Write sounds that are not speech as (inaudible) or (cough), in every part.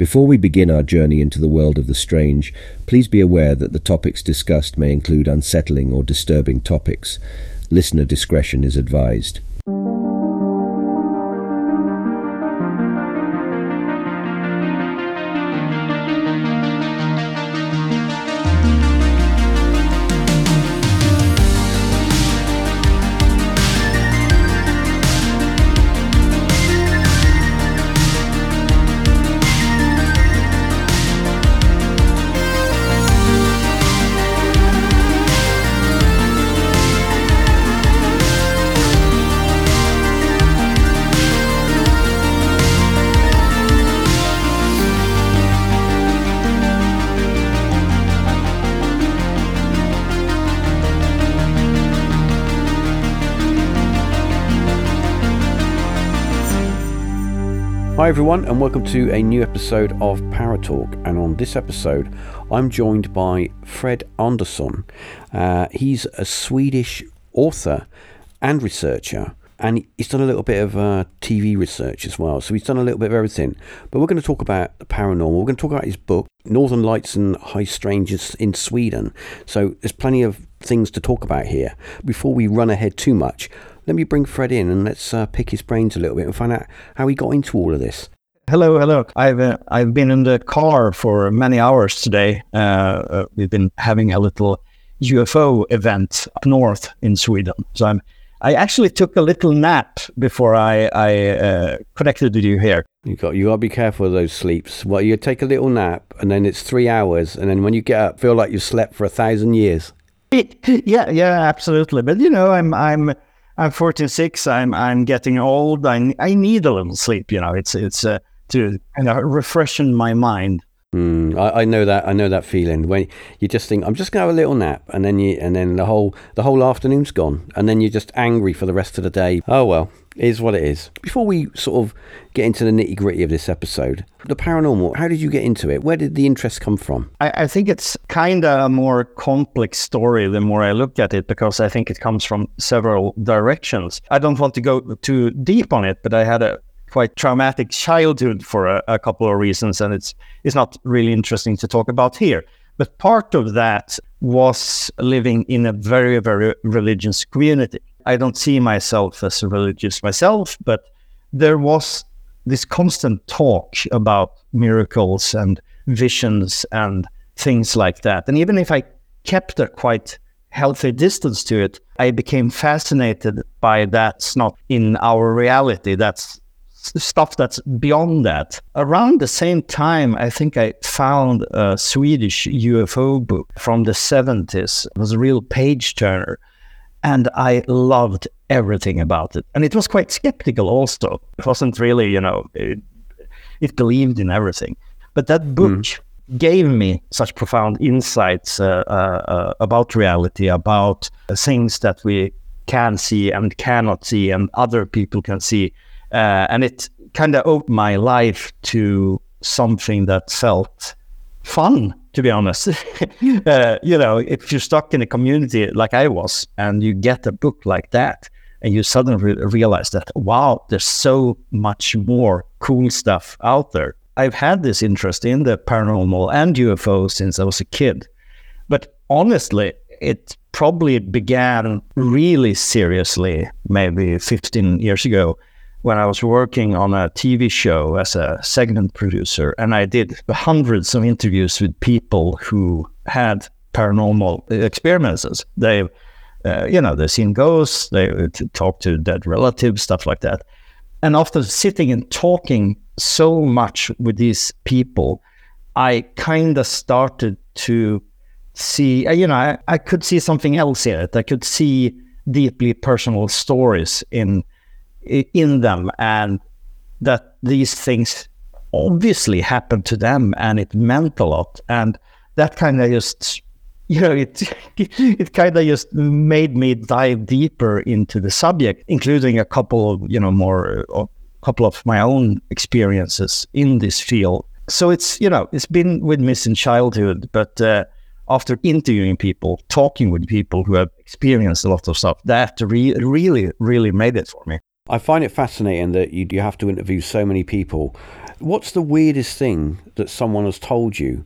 Before we begin our journey into the world of the strange, please be aware that the topics discussed may include unsettling or disturbing topics. Listener discretion is advised. Everyone, and welcome to a new episode of Paratalk. And on this episode, I'm joined by Fred Andersson. Uh, he's a Swedish author and researcher, and he's done a little bit of uh, TV research as well. So he's done a little bit of everything. But we're going to talk about the paranormal. We're going to talk about his book, Northern Lights and High Strangeness in Sweden. So there's plenty of things to talk about here. Before we run ahead too much, let me bring Fred in and let's uh, pick his brains a little bit and find out how he got into all of this. Hello, hello. I've uh, I've been in the car for many hours today. Uh, uh we've been having a little UFO event up north in Sweden. So I'm I actually took a little nap before I I uh, connected with you here. You got you got to be careful of those sleeps. Well, you take a little nap and then it's three hours, and then when you get up, feel like you've slept for a thousand years. (laughs) yeah, yeah, absolutely. But you know, I'm I'm I'm 46. I'm I'm getting old. I I need a little sleep. You know, it's it's uh, to kind of refreshen my mind. Mm, I, I, know that. I know that feeling when you just think I'm just gonna have a little nap, and then you and then the whole the whole afternoon's gone, and then you're just angry for the rest of the day. Oh well, is what it is. Before we sort of get into the nitty gritty of this episode, the paranormal. How did you get into it? Where did the interest come from? I, I think it's kind of a more complex story the more I look at it because I think it comes from several directions. I don't want to go too deep on it, but I had a quite traumatic childhood for a, a, couple of reasons, and it's it's not really interesting to talk about here. But part of that was living in a very very religious community. I don't see myself as religious myself, but there was this constant talk about miracles and visions and things like that. And even if I kept a quite healthy distance to it, I became fascinated by that's not in our reality. That's stuff that's beyond that. Around the same time, I think I found a Swedish UFO book from the 70s. It was a real page turner. And I loved everything about it. And it was quite skeptical also. It wasn't really, you know, it, it believed in everything. But that book mm. gave me such profound insights uh, uh, uh, about reality, about things that we can see and cannot see, and other people can see uh, and it kind of opened my life to something that felt fun, to be honest. (laughs) uh, you know, if you're stuck in a community like I was and you get a book like that, and you suddenly re- realize that, wow, there's so much more cool stuff out there. I've had this interest in the paranormal and UFO since I was a kid. But honestly, it probably began really seriously maybe 15 years ago when I was working on a TV show as a segment producer, and I did hundreds of interviews with people who had paranormal experiences. They, uh, you know, they've seen ghosts, they talk to dead relatives, stuff like that. And after sitting and talking so much with these people, I kind of started to see, uh, you know, I, I could see something else in it. I could see deeply personal stories in in them and that these things obviously happened to them and it meant a lot. And that kind of just you know it (laughs) it kind of just made me dive deeper into the subject including a couple of you know more a couple of my own experiences in this field. So it's you know it's been with me since childhood but uh, after interviewing people talking with people who have experienced a lot of stuff that re- really really made it for me I find it fascinating that you, you have to interview so many people What's the weirdest thing that someone has told you,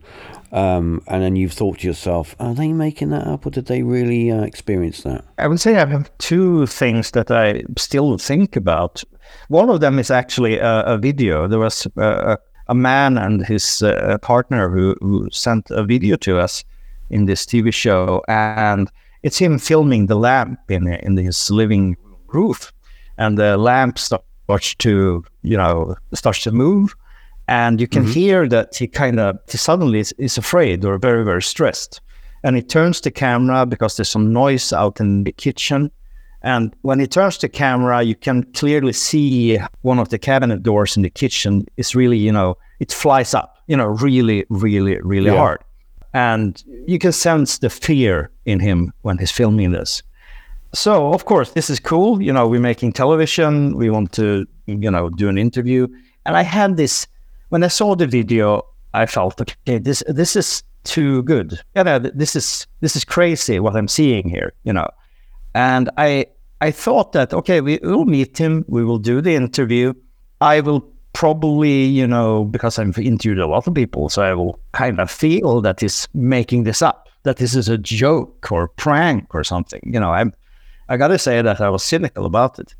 um, and then you've thought to yourself, "Are they making that up, or did they really uh, experience that?" I would say I have two things that I still think about. One of them is actually a, a video. There was a, a man and his uh, partner who, who sent a video to us in this TV show, and it's him filming the lamp in in his living room roof, and the lamp starts to you know starts to move and you can mm-hmm. hear that he kind of suddenly is, is, afraid or very very stressed. And he turns the camera because there's some noise out in the kitchen. And when he turns the camera you can clearly see one of the cabinet doors in the kitchen. Is really you know it flies up you know really really really yeah. hard. And you can sense the fear in him when he's filming this so of course this is cool you know we're making television we want to you know do an interview and i had this when I saw the video, I felt okay. This this is too good. You know, this is this is crazy what I'm seeing here. You know, and I I thought that okay, we will meet him. We will do the interview. I will probably you know because I've interviewed a lot of people, so I will kind of feel that he's making this up. That this is a joke or prank or something. You know, I'm I gotta say that I was cynical about it.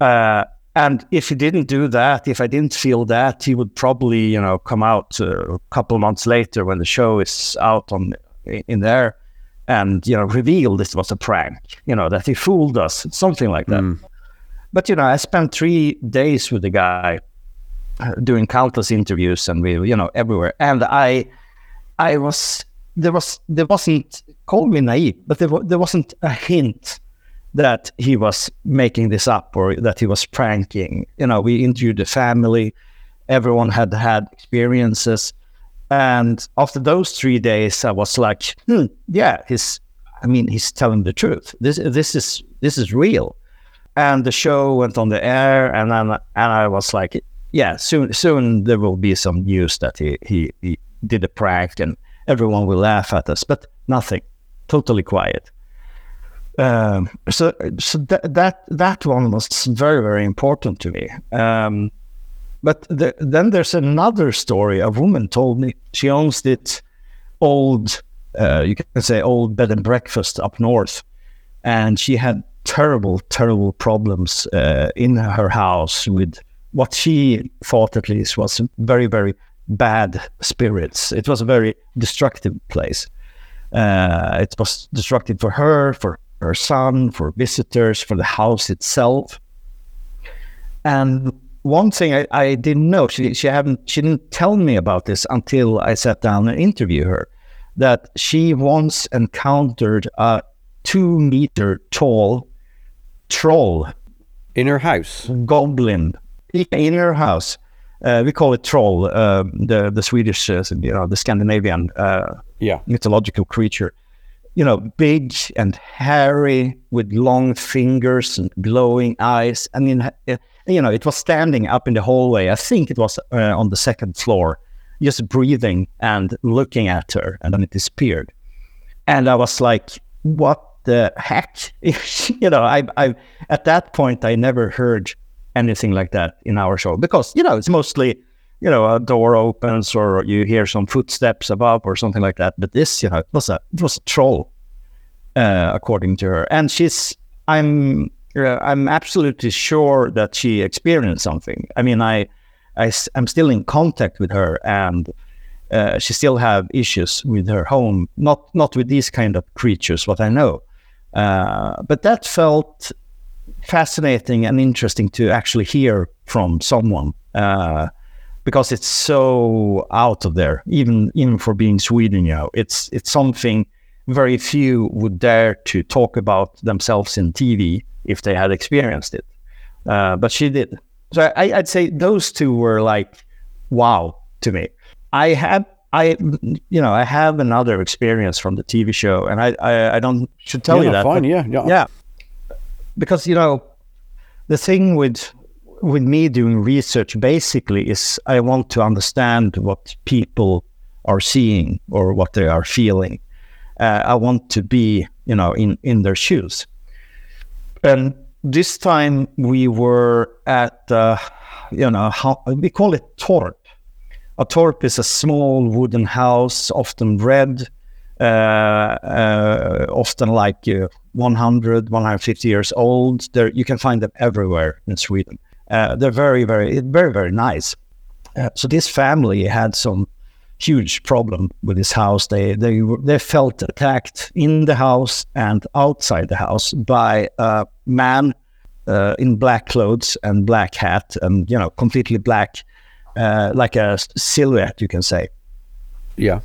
Uh, and if he didn't do that, if I didn't feel that, he would probably, you know, come out uh, a couple of months later when the show is out on in there, and you know, reveal this was a prank, you know, that he fooled us, something like that. Mm. But you know, I spent three days with the guy, uh, doing countless interviews, and we, you know, everywhere, and I, I was there was there wasn't call me naive, but there there wasn't a hint that he was making this up or that he was pranking. You know, we interviewed the family, everyone had had experiences. And after those three days, I was like, hmm, yeah, he's, I mean, he's telling the truth. This, this is, this is real. And the show went on the air, and then, and I was like, yeah, soon, soon there will be some news that he, he, he did a prank, and everyone will laugh at us. But nothing, totally quiet. Um, so so that that that one was very very important to me. Um, but the, then there's another story. A woman told me she owns this old, uh, you can say old bed and breakfast up north, and she had terrible terrible problems uh, in her house with what she thought at least was very very bad spirits. It was a very destructive place. Uh, it was destructive for her, for her son, for visitors, for the house itself. And one thing I, I didn't know, she, she haven't she didn't tell me about this until I sat down and interviewed her, that she once encountered a two meter tall troll in her house. Goblin in her house. Uh, we call it troll, uh, the the Swedish, uh, you know, the Scandinavian, uh, yeah, mythological creature you know, big and hairy with long fingers and glowing eyes. I mean, uh, you know, it was standing up in the hallway. I think it was uh, on the second floor, just breathing and looking at her, and then it disappeared. And I was like, what the heck? (laughs) you know, I, I, at that point, I never heard anything like that in our show because, you know, it's mostly you know, a door opens or you hear some footsteps above or something like that. But this, you know, it was a it was a troll, uh, according to her. And she's, I'm, uh, I'm absolutely sure that she experienced something. I mean, I, I, am still in contact with her, and uh, she still have issues with her home. Not not with these kind of creatures, what I know. Uh, but that felt fascinating and interesting to actually hear from someone. Because it's so out of there, even even for being Sweden. You know, it's it's something very few would dare to talk about themselves in TV if they had experienced it. Uh, but she did. So I, would say those two were like, wow to me. I have, I, you know, I have another experience from the TV show, and I, I, I don't should tell yeah, you that. Fine, yeah, yeah, yeah, because you know, the thing with with me doing research basically is I want to understand what people are seeing or what they are feeling. Uh, I want to be, you know, in in their shoes. And this time we were at uh, you know, how, we call it torp. A torp is a small wooden house, often red, uh, uh, often like uh, 100, 150 years old. There, you can find them everywhere in Sweden. Uh, they're very, very, very, very nice. Uh, so this family had some huge problem with this house. They they they felt attacked in the house and outside the house by a man uh, in black clothes and black hat and you know completely black, uh, like a silhouette, you can say. Yeah.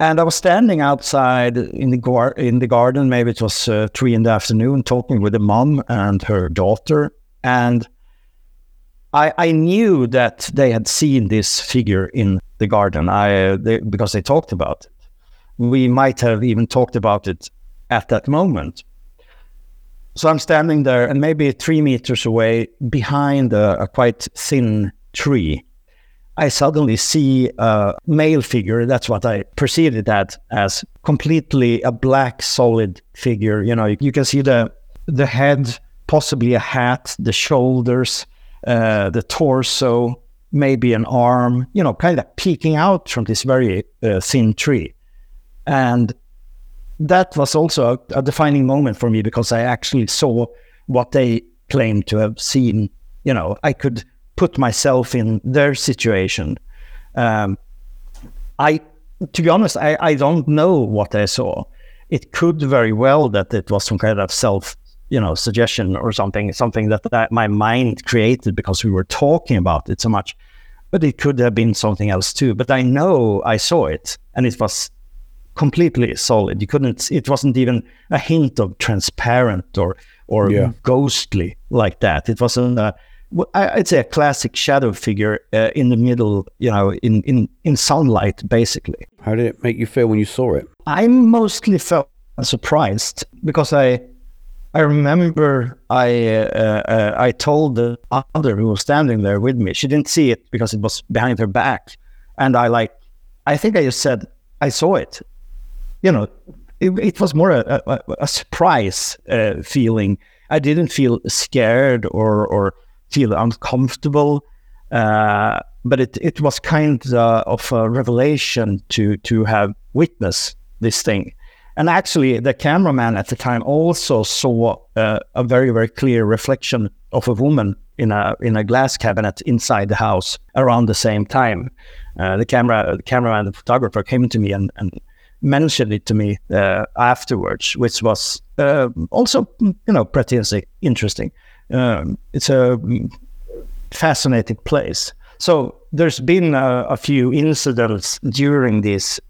And I was standing outside in the gar- in the garden. Maybe it was uh, three in the afternoon, talking with a mom and her daughter, and I, I knew that they had seen this figure in the garden. I they, because they talked about it. We might have even talked about it at that moment. So I'm standing there, and maybe three meters away, behind a, a quite thin tree, I suddenly see a male figure. That's what I perceived it as, as completely a black, solid figure. You know, you, you can see the the head, possibly a hat, the shoulders, uh, the torso, maybe an arm, you know, kind of peeking out from this very uh, thin tree. And that was also a, a, defining moment for me because I actually saw what they claimed to have seen. You know, I could put myself in their situation. Um, I, to be honest, I, I don't know what I saw. It could very well that it was some kind of self you know suggestion or something something that, that my mind created because we were talking about it so much but it could have been something else too but i know i saw it and it was completely solid you couldn't it wasn't even a hint of transparent or or yeah. ghostly like that it wasn't a, I'd say a classic shadow figure uh, in the middle, you know, in, in, in sunlight, basically. How did it make you feel when you saw it? I mostly felt surprised because I I remember I uh, uh, I told the other who was standing there with me. She didn't see it because it was behind her back, and I like I think I just said I saw it. You know, it, it was more a, a, a surprise uh, feeling. I didn't feel scared or or feel uncomfortable, uh, but it it was kind of a revelation to to have witnessed this thing. And actually, the cameraman at the time also saw uh, a very, very clear reflection of a woman in a in a glass cabinet inside the house around the same time. Uh, the camera, the cameraman, the photographer came to me and, and mentioned it to me uh, afterwards, which was uh, also, you know, pretty interesting. Um, it's a fascinating place. So there's been a, a few incidents during this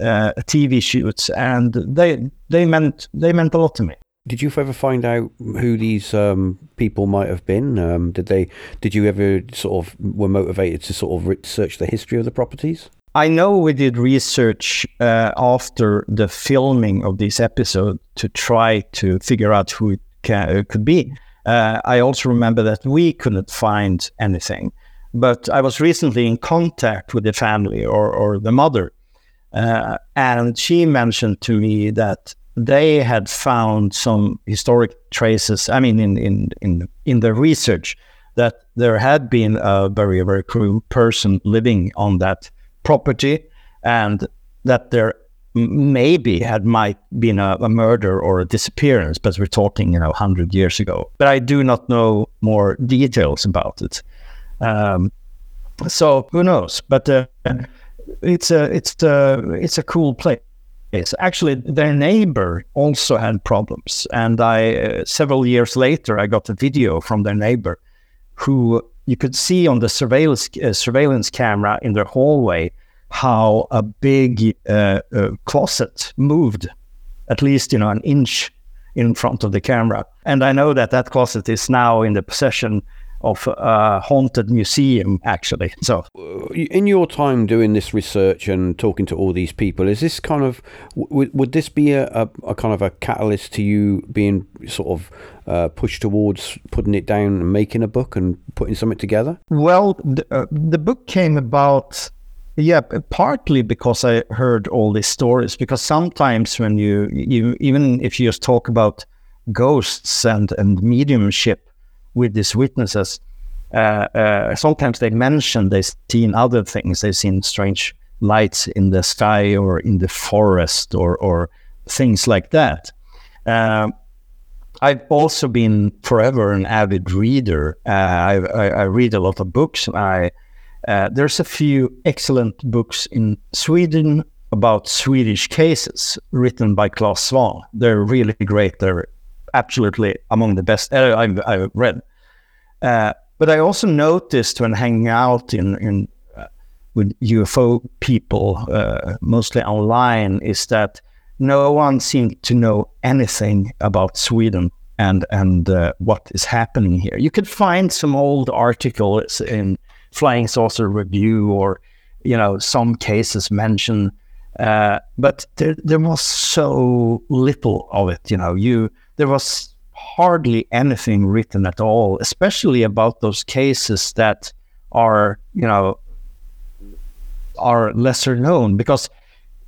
uh, TV shoots, and they they meant they meant a lot to me. Did you ever find out who these um, people might have been? Um, did they? Did you ever sort of were motivated to sort of research the history of the properties? I know we did research uh, after the filming of this episode to try to figure out who it ca- could be. Uh, I also remember that we couldn't find anything, but I was recently in contact with the family or, or the mother, uh, and she mentioned to me that they had found some historic traces. I mean, in in in in the research, that there had been a very very cruel person living on that property, and that there maybe had might been a, a, murder or a disappearance, but we're talking you know hundred years ago. But I do not know more details about it. Um, so who knows? But uh, it's a it's a it's a cool place. Actually, their neighbor also had problems, and I uh, several years later I got a video from their neighbor, who you could see on the surveillance uh, surveillance camera in their hallway how a big uh, uh closet moved, at least you know an inch in front of the camera, and I know that that closet is now in the possession of a haunted museum, actually. So, in your time doing this research and talking to all these people, is this kind of w- would this be a, a, a, kind of a catalyst to you being sort of uh, pushed towards putting it down and making a book and putting something together? Well, the, uh, the book came about. Yeah, partly because I heard all these stories. Because sometimes when you, you even if you just talk about ghosts and and mediumship, with these witnesses, uh, uh, sometimes they mention they've seen other things. They've seen strange lights in the sky or in the forest or, or things like that. Um, I've also been forever an avid reader. Uh, I, I, I, read a lot of books. I uh, there's a few excellent books in Sweden about Swedish cases written by Claes Svahn. They're really great. They're absolutely among the best I've, I've, read. Uh, but I also noticed when hanging out in, in uh, with UFO people, uh, mostly online, is that no one seemed to know anything about Sweden and and uh, what is happening here. You could find some old articles in Flying Saucer Review, or you know, some cases mention, uh, but there there was so little of it. You know, you there was hardly anything written at all, especially about those cases that are you know are lesser known because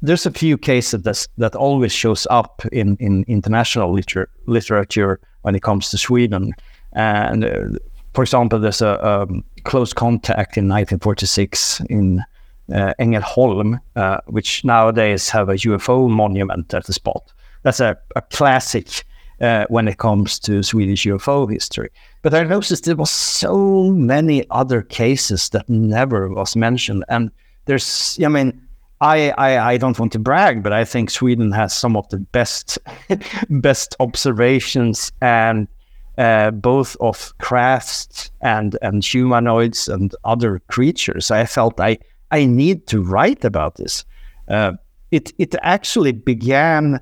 there's a few cases that that always shows up in in international liter- literature when it comes to Sweden. And uh, for example, there's a, a, close contact in 1946 in uh, Ängelholm, uh, which nowadays have a UFO monument at the spot. That's a, a classic uh, when it comes to Swedish UFO history. But I noticed there was so many other cases that never was mentioned, and there's, I mean I, I, I don't want to brag, but I think Sweden has some of the best (laughs) best observations and uh, both of crafts and and humanoids and other creatures. I felt I I need to write about this. Uh, it it actually began.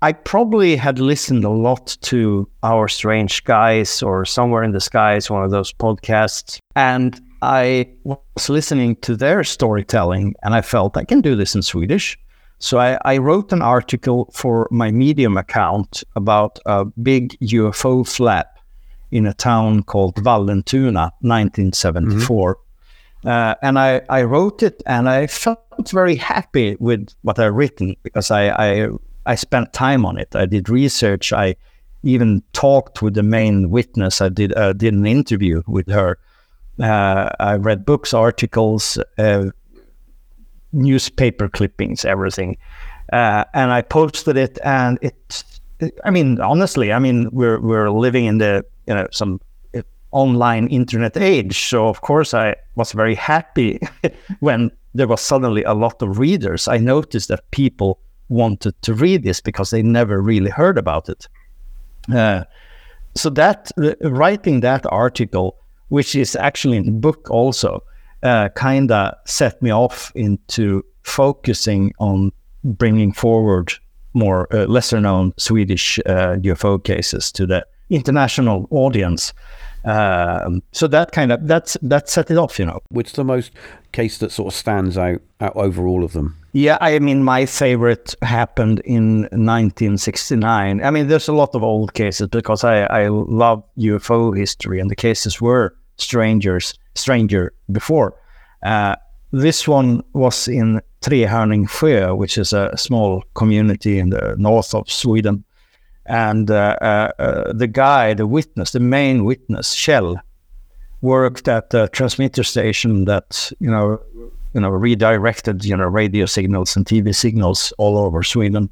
I probably had listened a lot to Our Strange Skies or Somewhere in the Skies, one of those podcasts, and I was listening to their storytelling and I felt I can do this in Swedish. So I, I, wrote an article for my Medium account about a big UFO flap in a town called Vallentuna, 1974. Mm-hmm. Uh, and I, I, wrote it and I felt very happy with what I written because I, I, I spent time on it. I did research. I even talked with the main witness. I did uh, did an interview with her uh, I read books, articles, uh, newspaper clippings, everything, uh, and I posted it. And it, I mean, honestly, I mean, we're we're living in the you know some uh, online internet age, so of course I was very happy (laughs) when there was suddenly a lot of readers. I noticed that people wanted to read this because they never really heard about it. Uh, so that uh, writing that article which is actually in the book also, uh, kind of set me off into focusing on bringing forward more uh, lesser known Swedish uh, UFO cases to the international audience. Um, so that kind of that's that set it off, you know. Which the most case that sort of stands out, out over all of them? Yeah, I mean, my favorite happened in 1969. I mean, there's a lot of old cases because I, I love UFO history, and the cases were strangers stranger before. Uh, this one was in Trehörningsjö, which is a small community in the north of Sweden. And uh, uh, uh the guy, the witness, the main witness, Kjell, worked at the transmitter station that you know, you know, redirected you know radio signals and TV signals all over Sweden.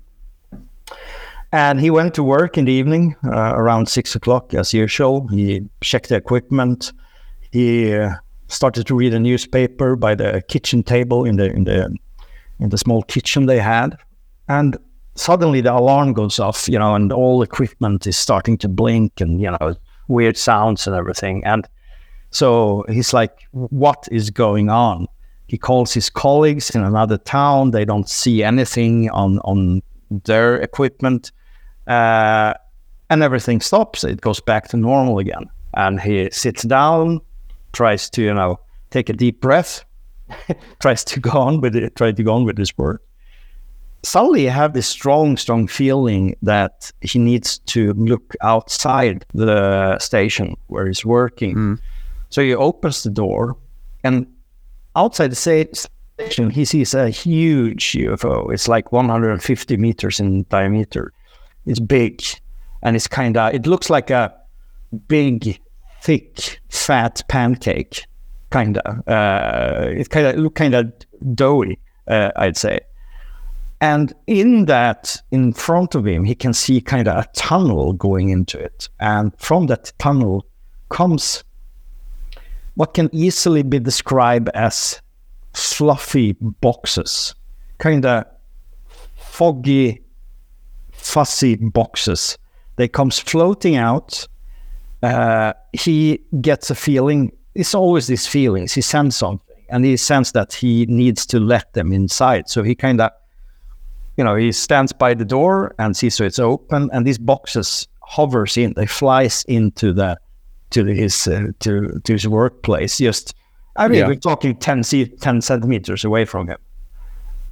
And he went to work in the evening uh, around six o'clock, as usual. He checked the equipment, he uh, started to read a newspaper by the kitchen table in the in the in the small kitchen they had, and suddenly the alarm goes off, you know, and all equipment is starting to blink and you know weird sounds and everything. And so he's like, "What is going on?" He calls his colleagues in another town. They don't see anything on on their equipment, uh, and everything stops. It goes back to normal again. And he sits down, tries to, you know, take a deep breath, (laughs) tries to go on with it, try to go on with his work. Suddenly, I have this strong, strong feeling that he needs to look outside the station where he's working. Mm. So he opens the door, and outside the station, he sees a huge UFO. It's like 150 meters in diameter. It's big, and it's kind of. It looks like a big thick, fat pancake, kind of. Uh, it kind of look kind of doughy, uh, I'd say. And in that, in front of him, he can see kind of a tunnel going into it. And from that tunnel comes what can easily be described as fluffy boxes, kind of foggy, fuzzy boxes. They comes floating out. Uh, he gets a feeling. It's always these feelings. He sends something, and he senses that he needs to let them inside. So he kind of, you know, he stands by the door and sees so it's open, and these boxes hovers in. They flies into the to his uh, to to his workplace. Just, I mean, yeah. we're talking 10, 10 centimeters away from him,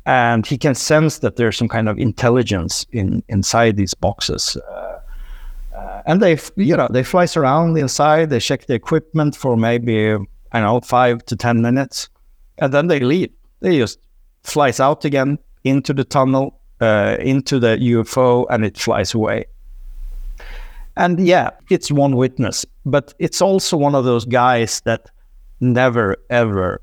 and he can sense that there's some kind of intelligence in inside these boxes. Uh, uh, and they, you know, they flies around inside. They check the equipment for maybe I don't know five to ten minutes, and then they leave. They just flies out again into the tunnel, uh, into the UFO, and it flies away. And yeah, it's one witness, but it's also one of those guys that never ever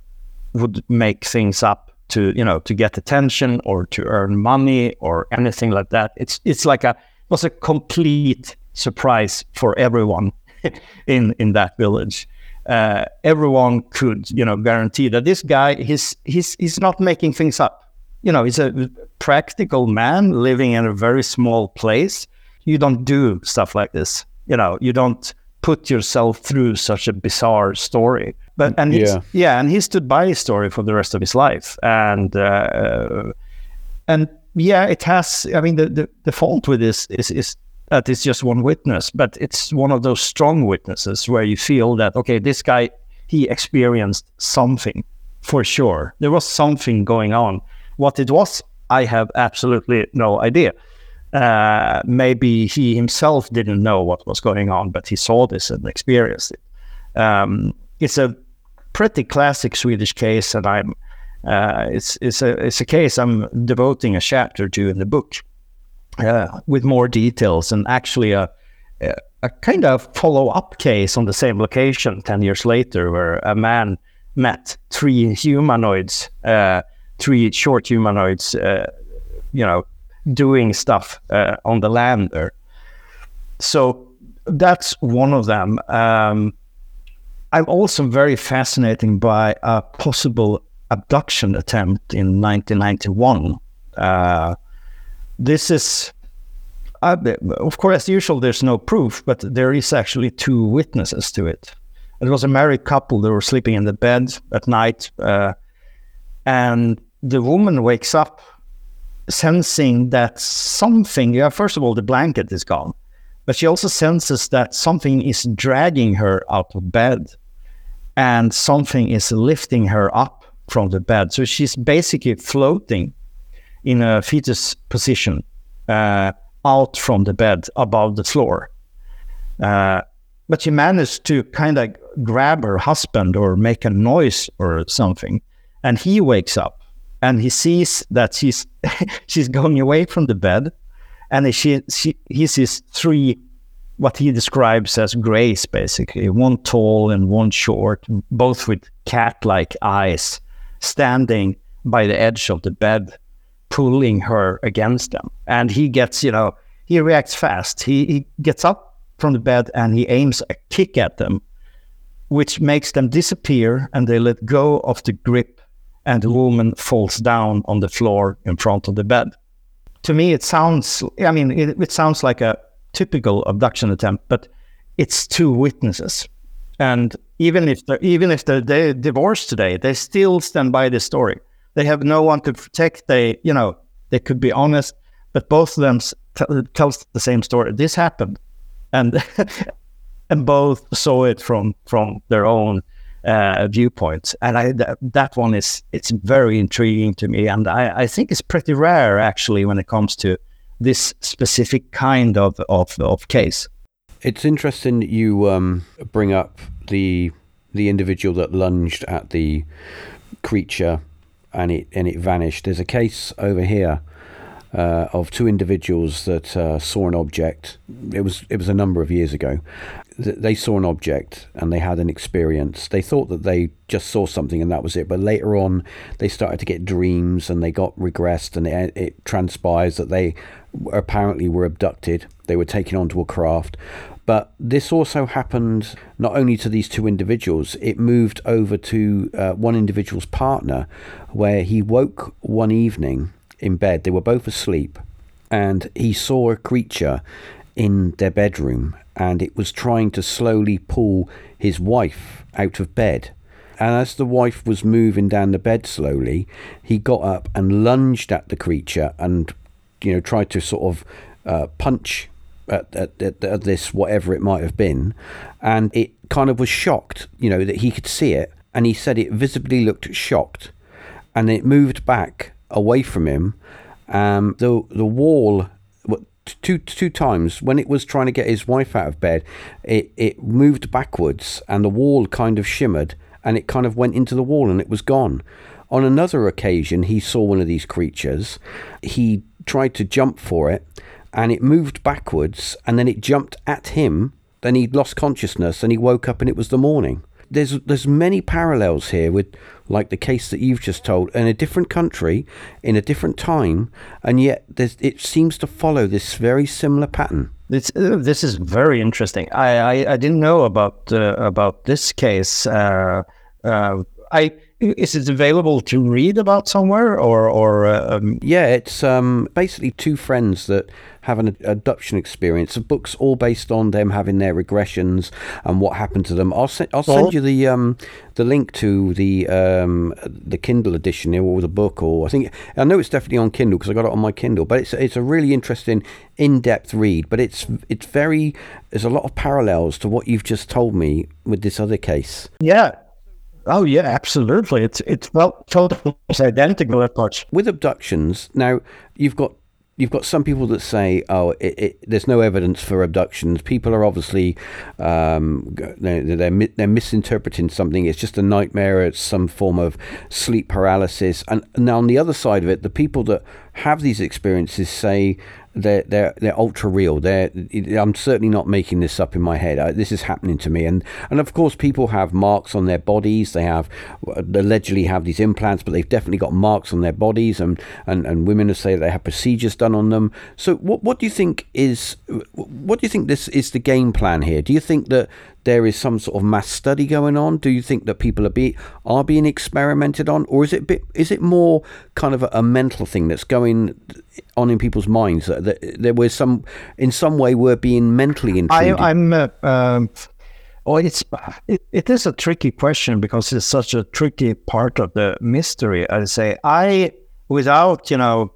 would make things up to you know to get attention or to earn money or anything like that. It's it's like a it was a complete surprise for everyone (laughs) in in that village. Uh, everyone could you know guarantee that this guy he's he's he's not making things up. You know, he's a practical man living in a very small place you don't do stuff like this. You know, you don't put yourself through such a bizarre story. But and yeah, yeah, and he stood by his story for the rest of his life, and uh, and yeah, it has. I mean, the, the the fault with this is is that it's just one witness, but it's one of those strong witnesses where you feel that okay, this guy he experienced something for sure. There was something going on. What it was, I have absolutely no idea. Uh, maybe he himself didn't know what was going on, but he saw this and experienced it. Um, it's a pretty classic Swedish case, and I'm uh, it's it's a it's a case I'm devoting a chapter to in the book uh, with more details and actually a, a, a kind of follow up case on the same location ten years later, where a man met three humanoids, uh, three short humanoids, uh, you know, doing stuff uh, on the lander. So that's one of them. Um, I'm also very fascinated by a possible abduction attempt in 1991. Uh, this is, uh, of course, as usual, there's no proof, but there is actually two witnesses to it. It was a married couple that were sleeping in the bed at night, uh, and the woman wakes up sensing that something, yeah, first of all, the blanket is gone, but she also senses that something is dragging her out of bed and something is lifting her up from the bed. So she's basically floating in a fetus position uh, out from the bed above the floor. Uh, but she managed to kind of grab her husband or make a noise or something. And he wakes up and he sees that she's (laughs) she's going away from the bed, and she, she he sees three what he describes as grays, basically one tall and one short, both with cat-like eyes, standing by the edge of the bed, pulling her against them. And he gets, you know, he reacts fast. He, he gets up from the bed and he aims a kick at them, which makes them disappear, and they let go of the grip and the woman falls down on the floor in front of the bed. To me, it sounds, I mean, it, it sounds like a typical abduction attempt, but it's two witnesses. And even if they're, even if they're, they're divorced today, they still stand by this story. They have no one to protect. They, you know, they could be honest, but both of them t- tells the same story. This happened, and (laughs) and both saw it from from their own uh, viewpoints. And I, th- that one is it's very intriguing to me, and I, I think it's pretty rare actually when it comes to this specific kind of of, of case. It's interesting you um, bring up the the individual that lunged at the creature and it and it vanished. There's a case over here uh, of two individuals that uh, saw an object. It was it was a number of years ago. They saw an object and they had an experience. They thought that they just saw something and that was it. But later on, they started to get dreams and they got regressed, and it, it transpires that they apparently were abducted. They were taken onto a craft. But this also happened not only to these two individuals, it moved over to uh, one individual's partner, where he woke one evening in bed. They were both asleep, and he saw a creature in their bedroom, and it was trying to slowly pull his wife out of bed. And as the wife was moving down the bed slowly, he got up and lunged at the creature and, you know, tried to sort of uh, punch at, at, at, at this, whatever it might have been. And it kind of was shocked, you know, that he could see it. And he said it visibly looked shocked. And it moved back away from him. Um, the the wall two two times when it was trying to get his wife out of bed, it it moved backwards and the wall kind of shimmered and it kind of went into the wall and it was gone. On another occasion, he saw one of these creatures. He tried to jump for it and it moved backwards and then it jumped at him. Then he lost consciousness and he woke up and it was the morning there's there's many parallels here with like the case that you've just told in a different country in a different time and yet it seems to follow this very similar pattern. This uh, this is very interesting. I i, I didn't know about uh, about this case uh, uh i is it available to read about somewhere or or uh, um... yeah it's um, basically two friends that have an abduction experience. Of books all based on them having their regressions and what happened to them. I'll, se- I'll send you the um, the link to the um, the kindle edition or the book or i think i know it's definitely on kindle because i got it on my kindle but it's it's a really interesting in-depth read but it's it's very there's a lot of parallels to what you've just told me with this other case. Yeah Oh yeah, absolutely. It's it's well totally identical approach with abductions. Now you've got you've got some people that say, "Oh, it, it, there's no evidence for abductions." People are obviously um, they're, they're, they're misinterpreting something. It's just a nightmare. It's some form of sleep paralysis. And now on the other side of it, the people that have these experiences say they're they're they're ultra real. They're I'm certainly not making this up in my head. I, this is happening to me, and and of course people have marks on their bodies. They have allegedly have these implants, but they've definitely got marks on their bodies, and and and women say they have procedures done on them. So what what do you think is what do you think this is the game plan here? Do you think that there is some sort of mass study going on? Do you think that people are be are being experimented on, or is it bit, is it more kind of a, a, mental thing that's going on in people's minds that, that there was some in some way we're being mentally intruded? I, am uh, um, oh, it's it, it is a tricky question because it's such a tricky part of the mystery. I'd say I without you know,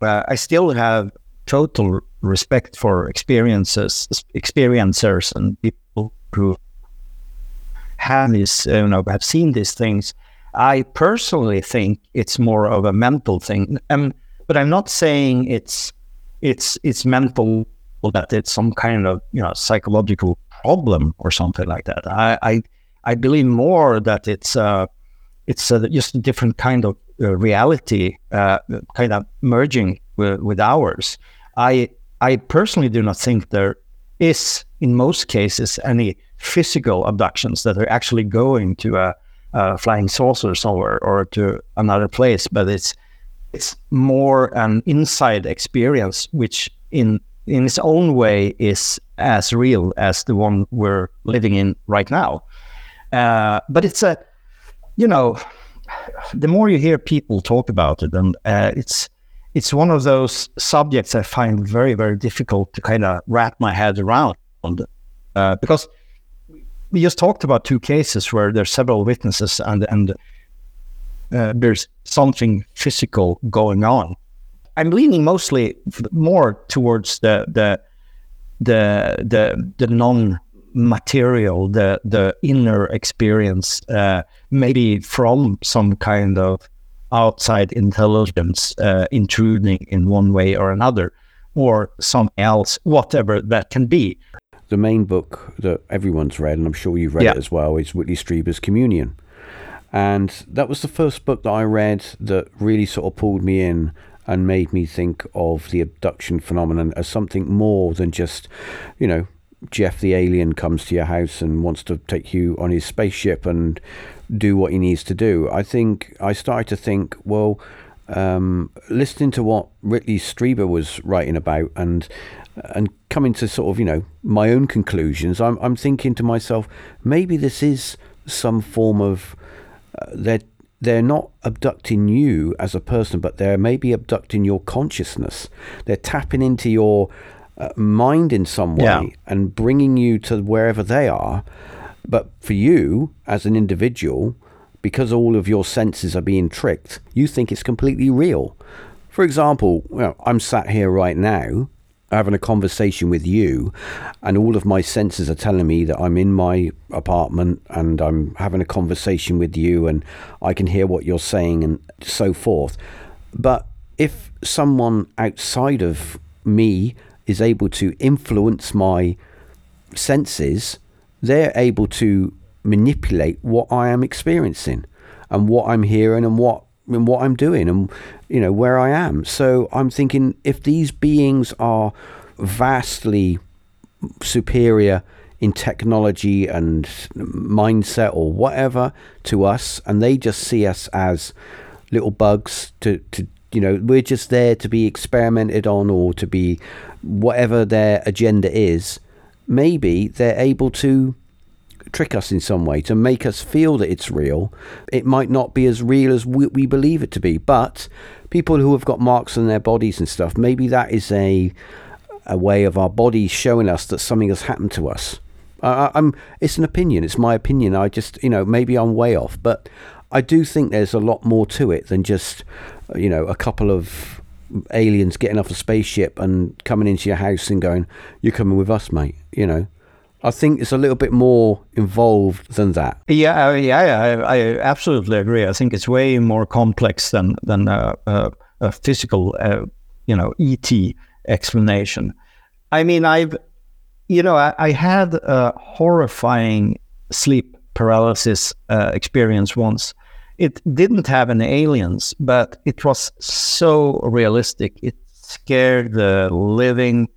uh, I still have total respect for experiences, experiencers, and people who have this, you know, have seen these things. I personally think it's more of a mental thing, um, but I'm not saying it's it's it's mental that it's some kind of you know psychological problem or something like that. I I, I believe more that it's uh, it's uh, just a different kind of uh, reality, uh, kind of merging with, with ours. I I personally do not think there is, in most cases, any physical abductions that are actually going to a, a flying saucer somewhere or to another place, but it's it's more an inside experience, which in in its own way is as real as the one we're living in right now. Uh, but it's a, you know, the more you hear people talk about it, and uh, it's it's one of those subjects I find very very difficult to kind of wrap my head around, uh, because we just talked about two cases where there's several witnesses and and uh, there's something physical going on. I'm leaning mostly more towards the the the the, the non material, the the inner experience, uh, maybe from some kind of outside intelligence uh, intruding in one way or another, or something else, whatever that can be the main book that everyone's read, and I'm sure you've read yeah. it as well, is Whitley Strieber's Communion. And that was the first book that I read that really sort of pulled me in and made me think of the abduction phenomenon as something more than just, you know, Jeff the alien comes to your house and wants to take you on his spaceship and do what he needs to do. I think I started to think, well, um, listening to what Whitley Strieber was writing about and and coming to sort of you know my own conclusions, I'm I'm thinking to myself, maybe this is some form of uh, they're they're not abducting you as a person, but they're maybe abducting your consciousness. They're tapping into your uh, mind in some way Yeah. and bringing you to wherever they are. But for you as an individual, because all of your senses are being tricked, you think it's completely real. For example, well, I'm sat here right now having a conversation with you, and all of my senses are telling me that I'm in my apartment and I'm having a conversation with you, and I can hear what you're saying and so forth. But if someone outside of me is able to influence my senses, they're able to manipulate what I am experiencing and what I'm hearing and what and what I'm doing and you know where I am. So I'm thinking if these beings are vastly superior in technology and mindset or whatever to us and they just see us as little bugs to, to you know we're just there to be experimented on or to be whatever their agenda is maybe they're able to trick us in some way to make us feel that it's real. It might not be as real as we, we believe it to be but people who have got marks on their bodies and stuff maybe that is a a way of our bodies showing us that something has happened to us. I, I'm it's an opinion it's my opinion I just you know maybe I'm way off but I do think there's a lot more to it than just you know a couple of aliens getting off a spaceship and coming into your house and going you're coming with us mate you know I think it's a little bit more involved than that Yeah, I- yeah, yeah, I, I absolutely agree. I think it's way more complex than than a physical, uh, you know, ET explanation. I mean, I've, you know, I, I had a horrifying sleep paralysis uh, experience once. It didn't have any aliens, but it was so realistic. It scared the living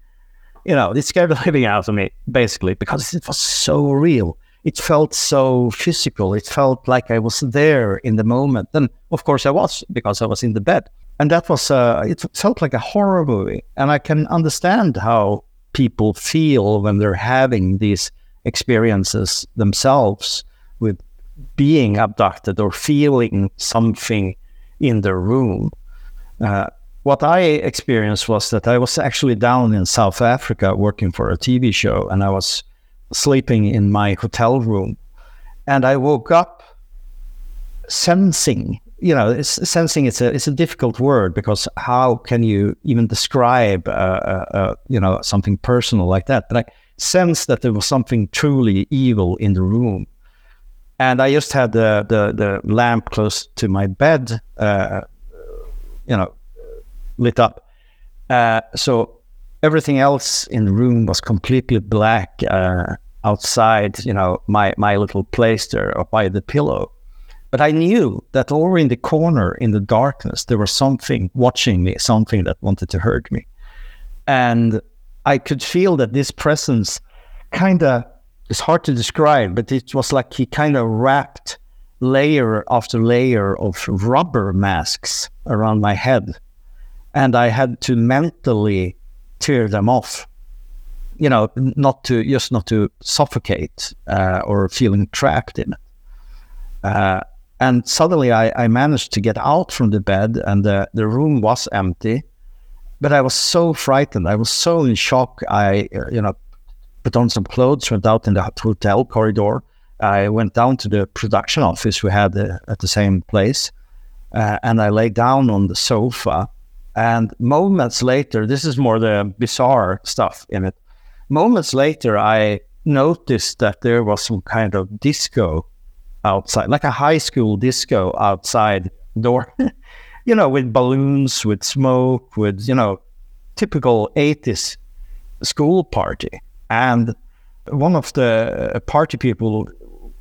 you know, it scared the (laughs) living out of me, basically, because it was so real. It felt so physical. It felt like I was there in the moment. And of course, I was because I was in the bed. And that was, uh, it felt like a horror movie. And I can understand how people feel when they're having these experiences themselves with being abducted or feeling something in the room. Uh, what I experienced was that I was actually down in South Africa working for a TV show, and I was sleeping in my hotel room, and I woke up sensing. You know, sensing it's a it's a difficult word because how can you even describe uh, uh, uh, you know something personal like that? But I sensed that there was something truly evil in the room, and I just had the the, the lamp close to my bed, uh, you know, lit up. Uh, so everything else in the room was completely black uh, outside, you know, my, my little place there by the pillow. But I knew that over in the corner in the darkness, there was something watching me, something that wanted to hurt me. And I could feel that this presence kind of, it's hard to describe, but it was like he kind of wrapped layer after layer of rubber masks around my head and I had to mentally tear them off. You know, not to just not to suffocate uh, or feeling trapped in it. Uh, and suddenly, I, I managed to get out from the bed, and the, the room was empty. But I was so frightened. I was so in shock. I, you know, put on some clothes, went out in the hotel corridor. I went down to the production office we had uh, at the same place, uh, and I lay down on the sofa and moments later, this is more the bizarre stuff in it. Moments later, I noticed that there was some kind of disco outside, like a high school disco outside door, (laughs) you know, with balloons, with smoke, with, you know, typical 80s school party. And one of the uh, party people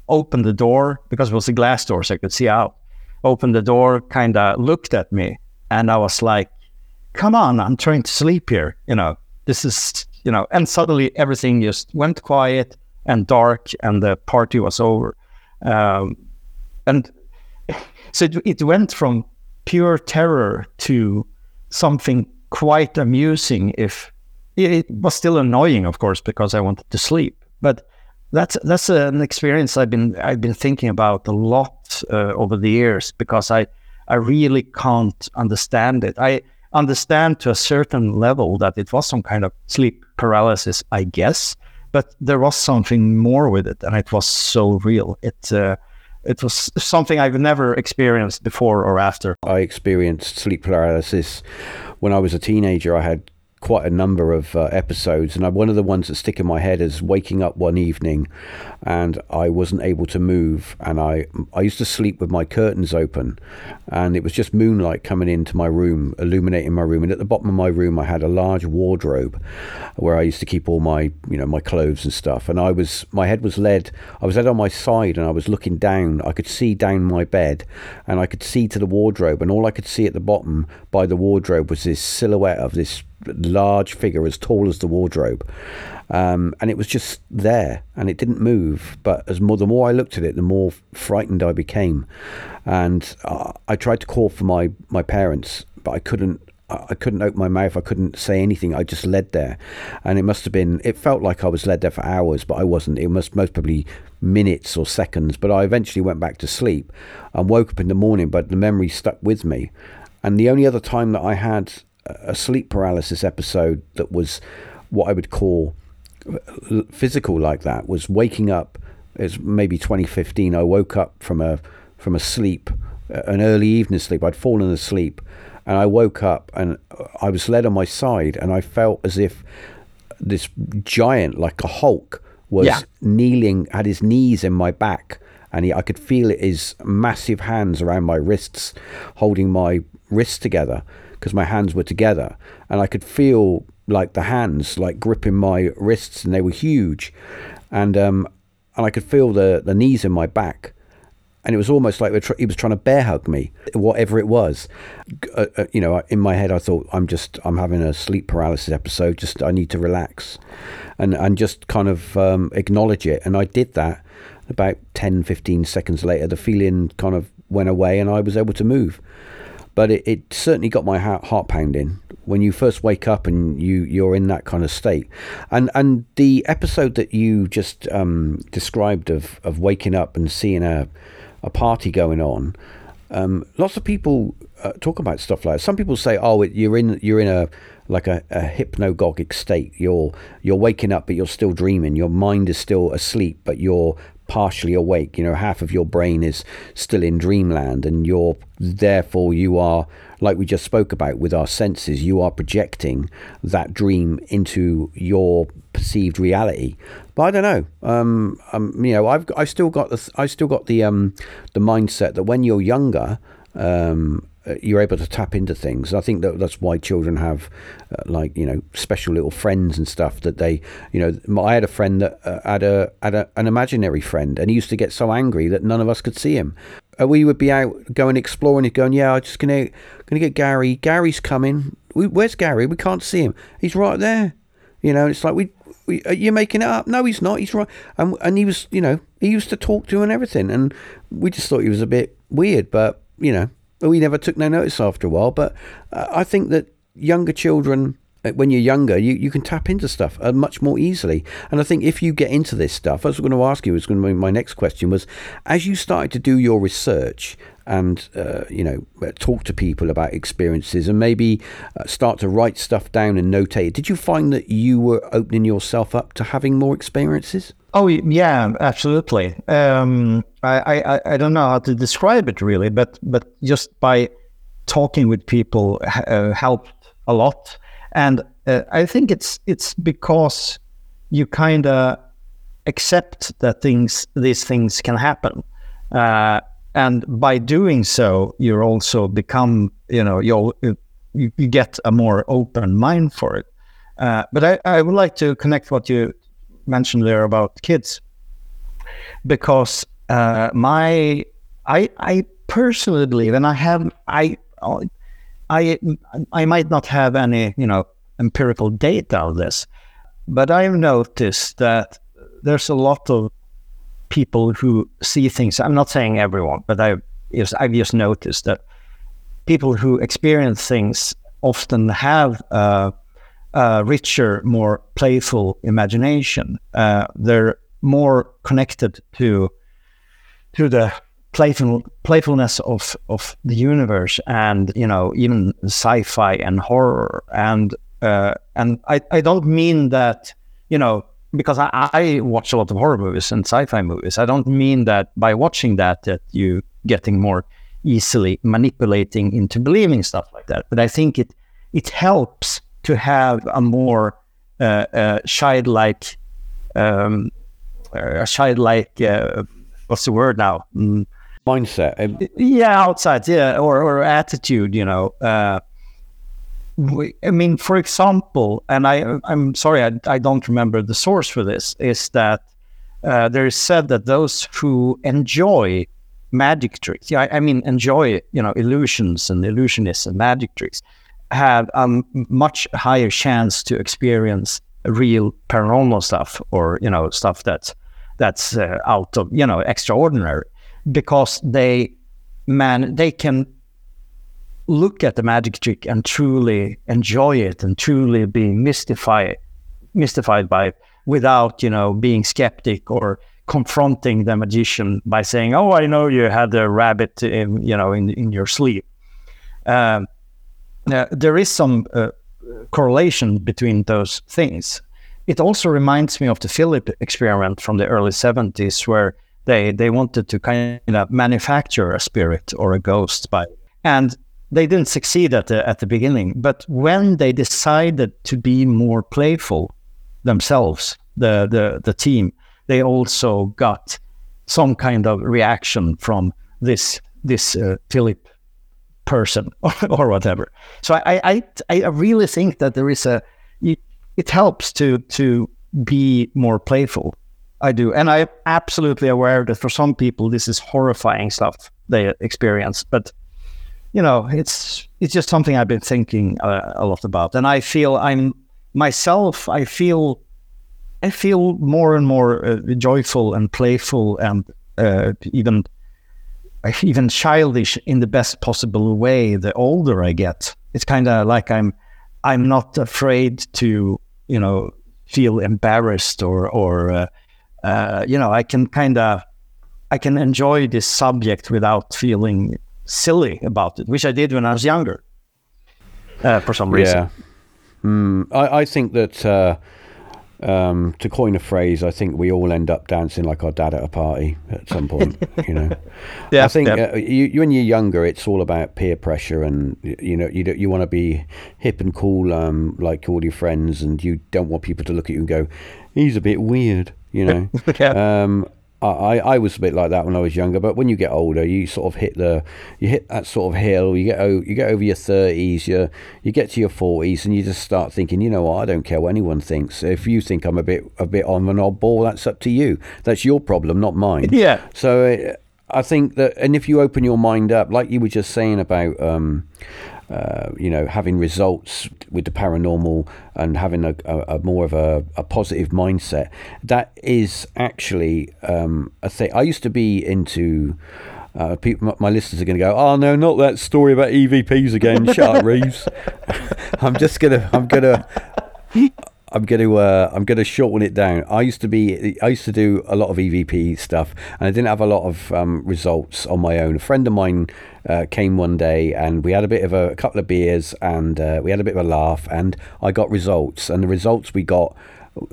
opened the door because it was a glass door, so I could see out. Opened the door, kind of looked at me, and I was like, come on, I'm trying to sleep here. You know, this is, you know, and suddenly everything just went quiet and dark and the party was over. Um, and (laughs) so it, it went from pure terror to something quite amusing if it was still annoying of course because i wanted to sleep but that's that's an experience i've been i've been thinking about a lot uh, over the years because i i really can't understand it i understand to a certain level that it was some kind of sleep paralysis i guess but there was something more with it and it was so real it uh, it was something I've never experienced before or after. I experienced sleep paralysis when I was a teenager. I had quite a number of uh, episodes, and I, one of the ones that stick in my head is waking up one evening, and I wasn't able to move, and I I used to sleep with my curtains open, and it was just moonlight coming into my room, illuminating my room, and at the bottom of my room I had a large wardrobe, where I used to keep all my you know my clothes and stuff, and I was my head was led, I was led on my side, and I was looking down. I could see down my bed, and I could see to the wardrobe, and all I could see at the bottom by the wardrobe was this silhouette of this large figure as tall as the wardrobe. Um, and it was just there and it didn't move. But as more, the more I looked at it, the more frightened I became. And uh, I tried to call for my, my parents, but I couldn't. I couldn't open my mouth. I couldn't say anything. I just led there, and it must have been. It felt like I was led there for hours, but I wasn't. It must most probably minutes or seconds. But I eventually went back to sleep, and woke up in the morning. But the memory stuck with me, and the only other time that I had a sleep paralysis episode that was what I would call uh, physical like that was waking up it's maybe 2015 I woke up from a from a sleep uh, an early evening sleep I'd fallen asleep and I woke up and uh, I was led on my side and I felt as if this giant like a hulk was yeah. kneeling had his knees in my back and he, I could feel his massive hands around my wrists holding my wrists together because my hands were together and I could feel like the hands like gripping my wrists and they were huge. And um and I could feel the the knees in my back. And it was almost like he was trying to bear hug me whatever it was. Uh, uh, you know in my head I thought I'm just I'm having a sleep paralysis episode just I need to relax. And and just kind of um, acknowledge it. And I did that about 10 15 seconds later. The feeling kind of went away and I was able to move but it, it certainly got my heart, heart pounding when you first wake up and you you're in that kind of state. And and the episode that you just um, described of of waking up and seeing a a party going on um, lots of people uh, talk about stuff like that. some people say oh you're in you're in a like a, a hypnagogic state. You're you're waking up but you're still dreaming. Your mind is still asleep but you're partially awake. You know, half of your brain is still in dreamland, and you're therefore you are like we just spoke about with our senses. You are projecting that dream into your perceived reality. But I don't know. Um, um, you know, I've I've still got the I still got the um the mindset that when you're younger, um, you're able to tap into things. I think that that's why children have uh, like you know special little friends and stuff that they you know. I had a friend that uh, had a had a, an imaginary friend, and he used to get so angry that none of us could see him. Uh, we would be out going exploring, and going, "Yeah, I'm just gonna gonna get Gary. Gary's coming. We, where's Gary? We can't see him. He's right there." You know, it's like we, we you're making it up. No, he's not. He's right. And and he was, you know, he used to talk to and everything, and we just thought he was a bit weird, but you know we never took no notice after a while. But uh, I think that younger children, when you're younger, you, you can tap into stuff uh, much more easily. And I think if you get into this stuff, I was going to ask you, was going to be my next question was, as you started to do your research and uh, you know uh, talk to people about experiences and maybe uh, start to write stuff down and notate. Did you find that you were opening yourself up to having more experiences? Oh yeah, absolutely. Um, I, I I don't know how to describe it really, but but just by talking with people uh, helped a lot, and uh, I think it's it's because you kind of accept that things these things can happen, uh, and by doing so, you also become you know you you get a more open mind for it. Uh, but I, I would like to connect what you mentioned there about kids, because uh, my I I personally believe, and I have I I I might not have any you know empirical data on this, but I've noticed that there's a lot of people who see things. I'm not saying everyone, but I've just, I've just noticed that people who experience things often have a, a richer, more playful imagination. Uh, they're more connected to to the playful playfulness of of the universe and you know even sci-fi and horror. And uh, and I, I don't mean that you know because I, I watch a lot of horror movies and sci-fi movies. I don't mean that by watching that that you getting more easily manipulating into believing stuff like that. But I think it it helps to have a more uh, uh, childlike um, a childlike uh, what's the word now? Mm. Mindset. Um, yeah outside yeah or, or attitude you know uh, I mean, for example, and I, I'm sorry, I, I don't remember the source for this, is that uh, there is said that those who enjoy magic tricks, yeah, I, I, mean, enjoy, you know, illusions and illusionists and magic tricks, have a much higher chance to experience real paranormal stuff or, you know, stuff that's, that's uh, out of, you know, extraordinary because they, man, they can look at the magic trick and truly enjoy it and truly be mystified mystified by it without you know being skeptic or confronting the magician by saying oh i know you had a rabbit in you know in, in your sleep. Um, there is some uh, correlation between those things. It also reminds me of the philip experiment from the early 70s where they they wanted to kind of manufacture a spirit or a ghost by and they didn't succeed at the at the beginning, but when they decided to be more playful themselves, the the the team, they also got some kind of reaction from this this uh, Philip person (laughs) or, or, whatever. So I, I I really think that there is a it, it helps to to be more playful. I do, and I'm absolutely aware that for some people this is horrifying stuff they experience, but you know, it's it's just something I've been thinking uh, a lot about, and I feel I'm myself. I feel I feel more and more uh, joyful and playful, and uh, even even childish in the best possible way. The older I get, it's kind of like I'm I'm not afraid to you know feel embarrassed or or uh, uh, you know I can kind of I can enjoy this subject without feeling silly about it, which I did when I was younger, uh, for some reason. Yeah. Mm, I, I, think that, uh, um, to coin a phrase, I think we all end up dancing like our dad at a party at some point. (laughs) you know, yeah. I think yeah. uh, you, you, when you're younger, it's all about peer pressure, and you know, you you want to be hip and cool, um, like all your friends, and you don't want people to look at you and go, "He's a bit weird." You know. (laughs) yeah. um, I, I was a bit like that when I was younger, but when you get older, you sort of hit the you hit that sort of hill. You get you get over your thirties, you you get to your forties, and you just start thinking, you know what? I don't care what anyone thinks. If you think I'm a bit a bit on an oddball, that's up to you. That's your problem, not mine. Yeah. So uh, I think that, and if you open your mind up, like you were just saying about. Um, uh, you know, having results with the paranormal and having a, a, a more of a, a, positive mindset. That is actually um, a thing. I used to be into. Uh, people, my listeners are going to go, "Oh no, not that story about EVPs again." Shut up, (laughs) Reeves. (laughs) I'm just gonna, I'm gonna, I'm going to uh, I'm going to shorten it down. I used to be I used to do a lot of EVP stuff, and I didn't have a lot of um, results on my own. A friend of mine uh, came one day, and we had a bit of a, a couple of beers, and uh, we had a bit of a laugh, and I got results, and the results we got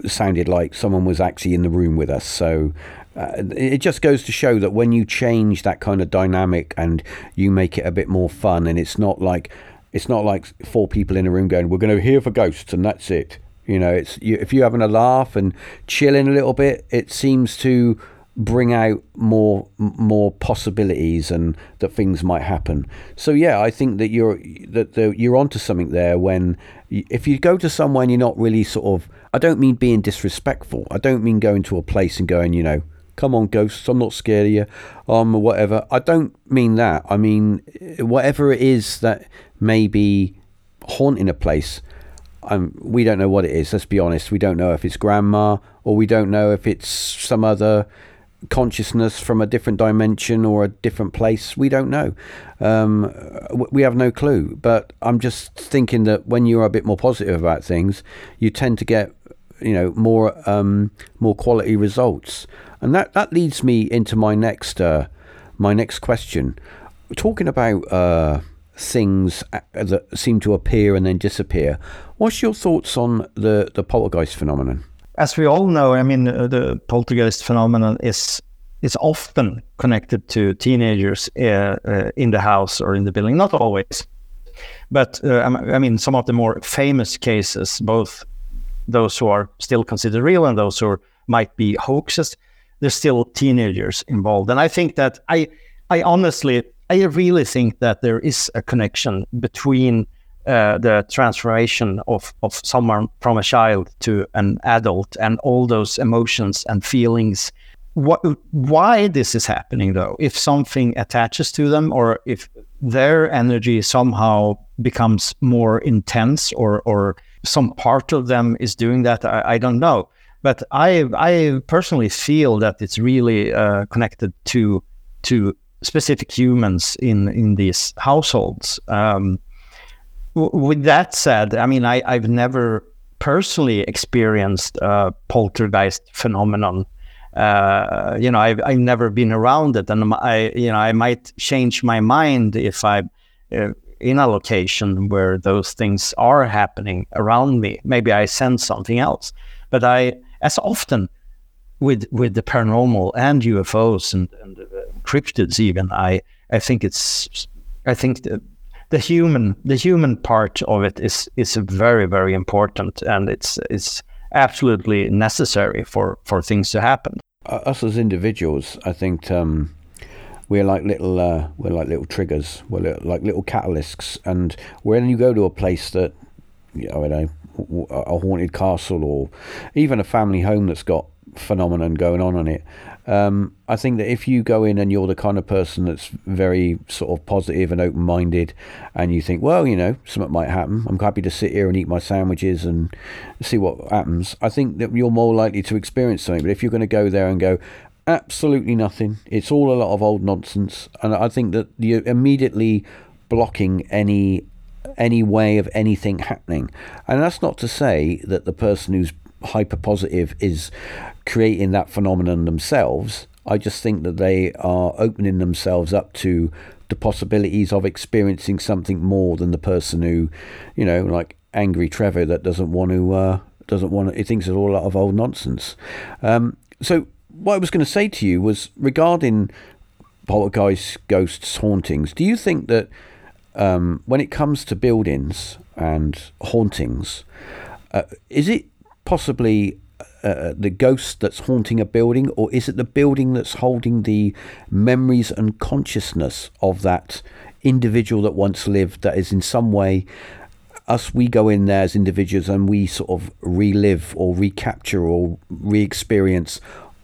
sounded like someone was actually in the room with us. So uh, it just goes to show that when you change that kind of dynamic and you make it a bit more fun, and it's not like it's not like four people in a room going, "We're going to hear for ghosts," and that's it you know, it's you, if you're having a laugh and chilling a little bit, it seems to bring out more more possibilities and that things might happen. So yeah, I think that you're that the, you're onto something there. When if you go to somewhere and you're not really sort of, I don't mean being disrespectful. I don't mean going to a place and going, you know, come on, ghosts, I'm not scared of you, um, whatever. I don't mean that. I mean, whatever it is that may be haunting a place, um, we don't know what it is. Let's be honest. We don't know if it's grandma or we don't know if it's some other consciousness from a different dimension or a different place. We don't know. Um, we have no clue. But I'm just thinking that when you're a bit more positive about things, you tend to get, you know, more um, more quality results. And that, that leads me into my next uh, my next question. Talking about uh, things uh, that seem to appear and then disappear. What's your thoughts on the the poltergeist phenomenon? as we all know, I mean, uh, the poltergeist phenomenon is is often connected to teenagers uh, uh, in the house or in the building. Not always, but uh, I mean, some of the more famous cases, both those who are still considered real and those who might be hoaxes, there's still teenagers involved. And I think that I, I honestly, I really think that there is a connection between uh, the transformation of, of someone from a child to an adult and all those emotions and feelings. What, why this is happening though, if something attaches to them or if their energy somehow becomes more intense or, or some part of them is doing that, I, I don't know. But I, I personally feel that it's really uh, connected to, to specific humans in, in these households. Um, with that said, I mean, I, I've never personally experienced a poltergeist phenomenon. Uh, you know, I've, I've never been around it, and I, you know, I might change my mind if I'm uh, in a location where those things are happening around me. Maybe I sense something else, but I, as often with with the paranormal and UFOs and, and uh, cryptids, even I, I think it's, I think the the human the human part of it is is very very important and it's it's absolutely necessary for for things to happen. Uh, us as individuals i think um, we're like little uh, we're like little triggers. We're like little catalysts. And when you go to a place that you know, I don't know a haunted castle or even a family home that's got phenomenon going on on it um, I think that if you go in and you're the kind of person that's very sort of positive and open minded, and you think, well, you know, something might happen. I'm happy to sit here and eat my sandwiches and see what happens. I think that you're more likely to experience something. But if you're going to go there and go, absolutely nothing, it's all a lot of old nonsense, and I think that you're immediately blocking any any way of anything happening. And that's not to say that the person who's hyper positive is creating that phenomenon themselves. I just think that they are opening themselves up to the possibilities of experiencing something more than the person who, you know, like angry Trevor that doesn't want to uh, doesn't want to. He thinks it's all a lot of old nonsense. Um, so what I was going to say to you was regarding poltergeists, ghosts, hauntings. Do you think that um, when it comes to buildings and hauntings, uh, is it possibly uh, the ghost that's haunting a building, or is it the building that's holding the memories and consciousness of that individual that once lived that is in some way us we go in there as individuals and we sort of relive or recapture or re-experience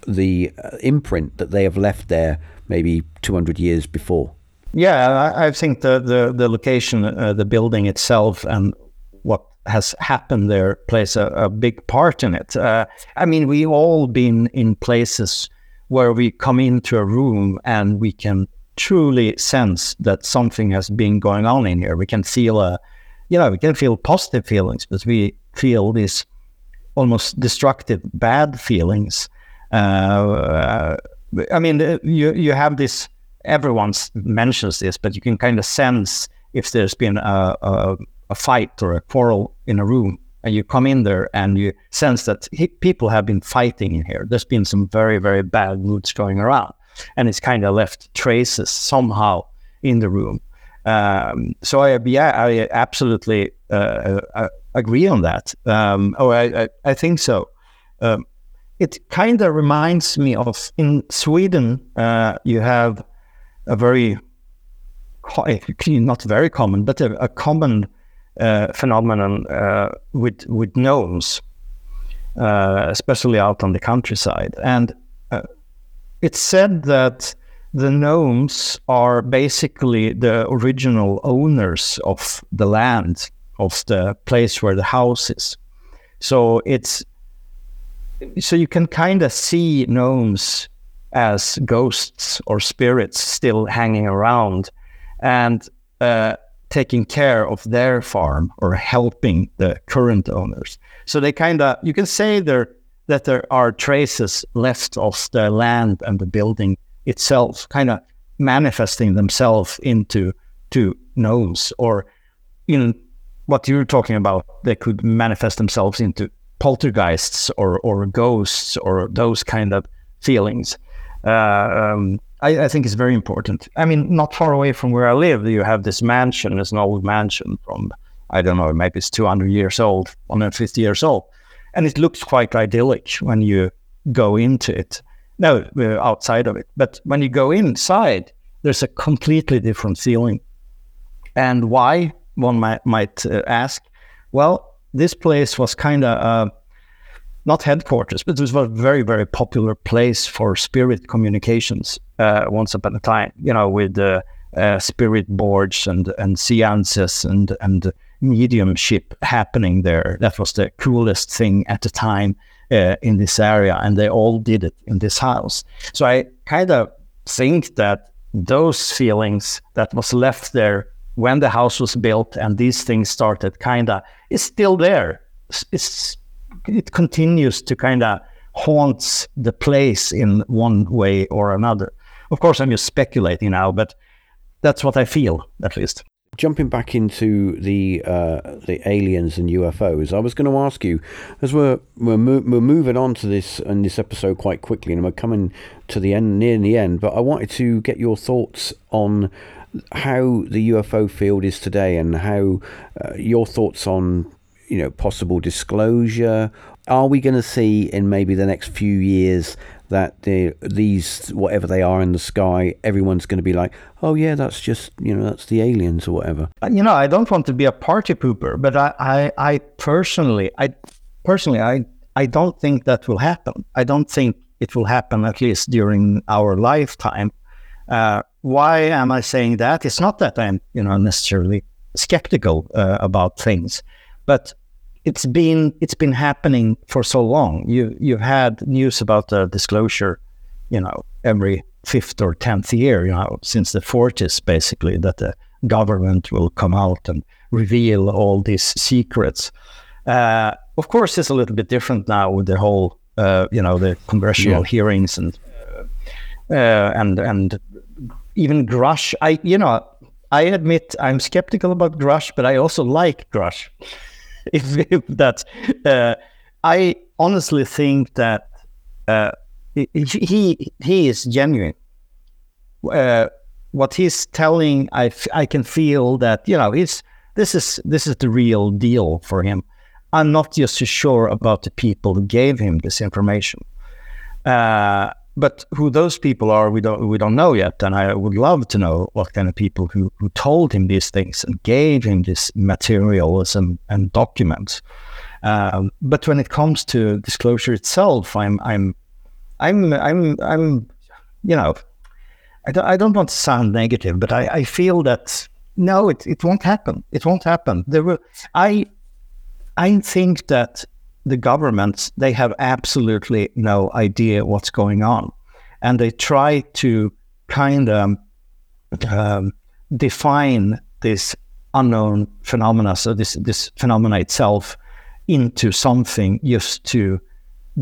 the uh, imprint that they have left there maybe 200 years before? Yeah i, I think the the, the location uh, the building itself and what has happened there plays a, a big part in it. Uh, I mean, we all been in places where we come into a room and we can truly sense that something has been going on in here. We can feel a, you know, we can feel positive feelings, but we feel these almost destructive bad feelings. Uh, I mean, uh, you you have this. Everyone mentions this, but you can kind of sense if there's been a, a a fight or a quarrel in a room and you come in there and you sense that he, people have been fighting in here. There's been some very, very bad moods going around, and it's kind of left traces somehow in the room. Um, so I, yeah, I absolutely uh, uh, agree on that. Um, oh, I, I, I, think so. Um, it kind of reminds me of in Sweden, uh, you have a very, not very common, but a, a common phenomenon uh, with with gnomes, uh, especially out on the countryside. And it's said that the gnomes are basically the original owners of the land of the place where the house is. So it's so you can kind of see gnomes as ghosts or spirits still hanging around and uh, taking care of their farm or helping the current owners. So they kind of you can say there that there are traces left of the land and the building itself, kind of manifesting themselves into to gnomes or in what you're talking about, they could manifest themselves into poltergeists or or ghosts or those kind of feelings. Uh, um, I, I, think it's very important. I mean, not far away from where I live, you have this mansion. It's an old mansion from I don't know, maybe it's 200 years old, 150 years old, and it looks quite idyllic when you go into it. No, uh, outside of it, but when you go inside, there's a completely different feeling. And why? One might, might uh, ask. Well, this place was kind of uh, not headquarters, but it was a very, very popular place for spirit communications uh, once upon a time, you know, with uh, uh, spirit boards and, and seances and, and mediumship happening there. That was the coolest thing at the time uh, in this area, and they all did it in this house. So I kind of think that those feelings that was left there when the house was built and these things started, kind of, is still there. It's it continues to kind of haunts the place in one way or another. Of course, I'm just speculating now, but that's what I feel, at least. Jumping back into the uh, the aliens and UFOs, I was going to ask you, as we're we're, mo- we're moving on to this in this episode quite quickly, and we're coming to the end, near the end. But I wanted to get your thoughts on how the UFO field is today, and how uh, your thoughts on you know possible disclosure. Are we going to see in maybe the next few years that the, these whatever they are in the sky, everyone's going to be like, oh yeah, that's just you know that's the aliens or whatever. You know, I don't want to be a party pooper, but I, I, I personally, I personally, I, I don't think that will happen. I don't think it will happen at least during our lifetime. Uh, why am I saying that? It's not that I'm, you know, necessarily skeptical uh, about things, but it's been it's been happening for so long. You you've had news about the disclosure, you know, every fifth or tenth year, you know, since the forties, basically, that the government will come out and reveal all these secrets. Uh, of course, it's a little bit different now with the whole, uh, you know, the congressional yeah. hearings and uh, and and even Grusch. I you know, I admit I'm skeptical about Grusch, but I also like Grusch. (laughs) if, if that uh, I honestly think that uh, he he is genuine. Uh, what he's telling, I, I can feel that you know he's this is this is the real deal for him. I'm not just sure about the people who gave him this information. Uh, but who those people are, we don't we don't know yet. And I would love to know what kind of people who, who told him these things and gave him this materials and, documents. Um, but when it comes to disclosure itself, I'm I'm I'm I'm I'm you know I don't, I don't want to sound negative, but I, I feel that no, it, it won't happen. It won't happen. There will I I think that the governments they have absolutely no idea what's going on, and they try to kind of um, define this unknown phenomena, so this this phenomena itself, into something just to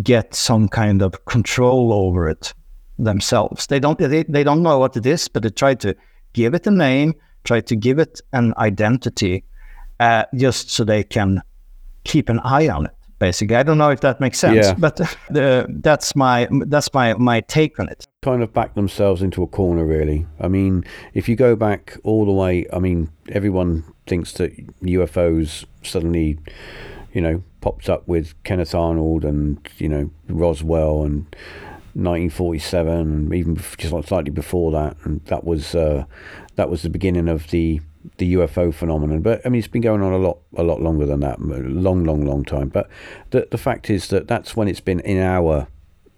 get some kind of control over it themselves. They don't they, they don't know what it is, but they try to give it a name, try to give it an identity, uh, just so they can keep an eye on it basically. I don't know if that makes sense, yeah. but (laughs) the, that's my that's my my take on it. Kind of back themselves into a corner, really. I mean, if you go back all the way, I mean, everyone thinks that UFOs suddenly, you know, popped up with Kenneth Arnold and you know Roswell and 1947 and even just slightly before that, and that was uh, that was the beginning of the the UFO phenomenon. But I mean, it's been going on a lot, a lot longer than that, long, long, long time. But the the fact is that that's when it's been in our,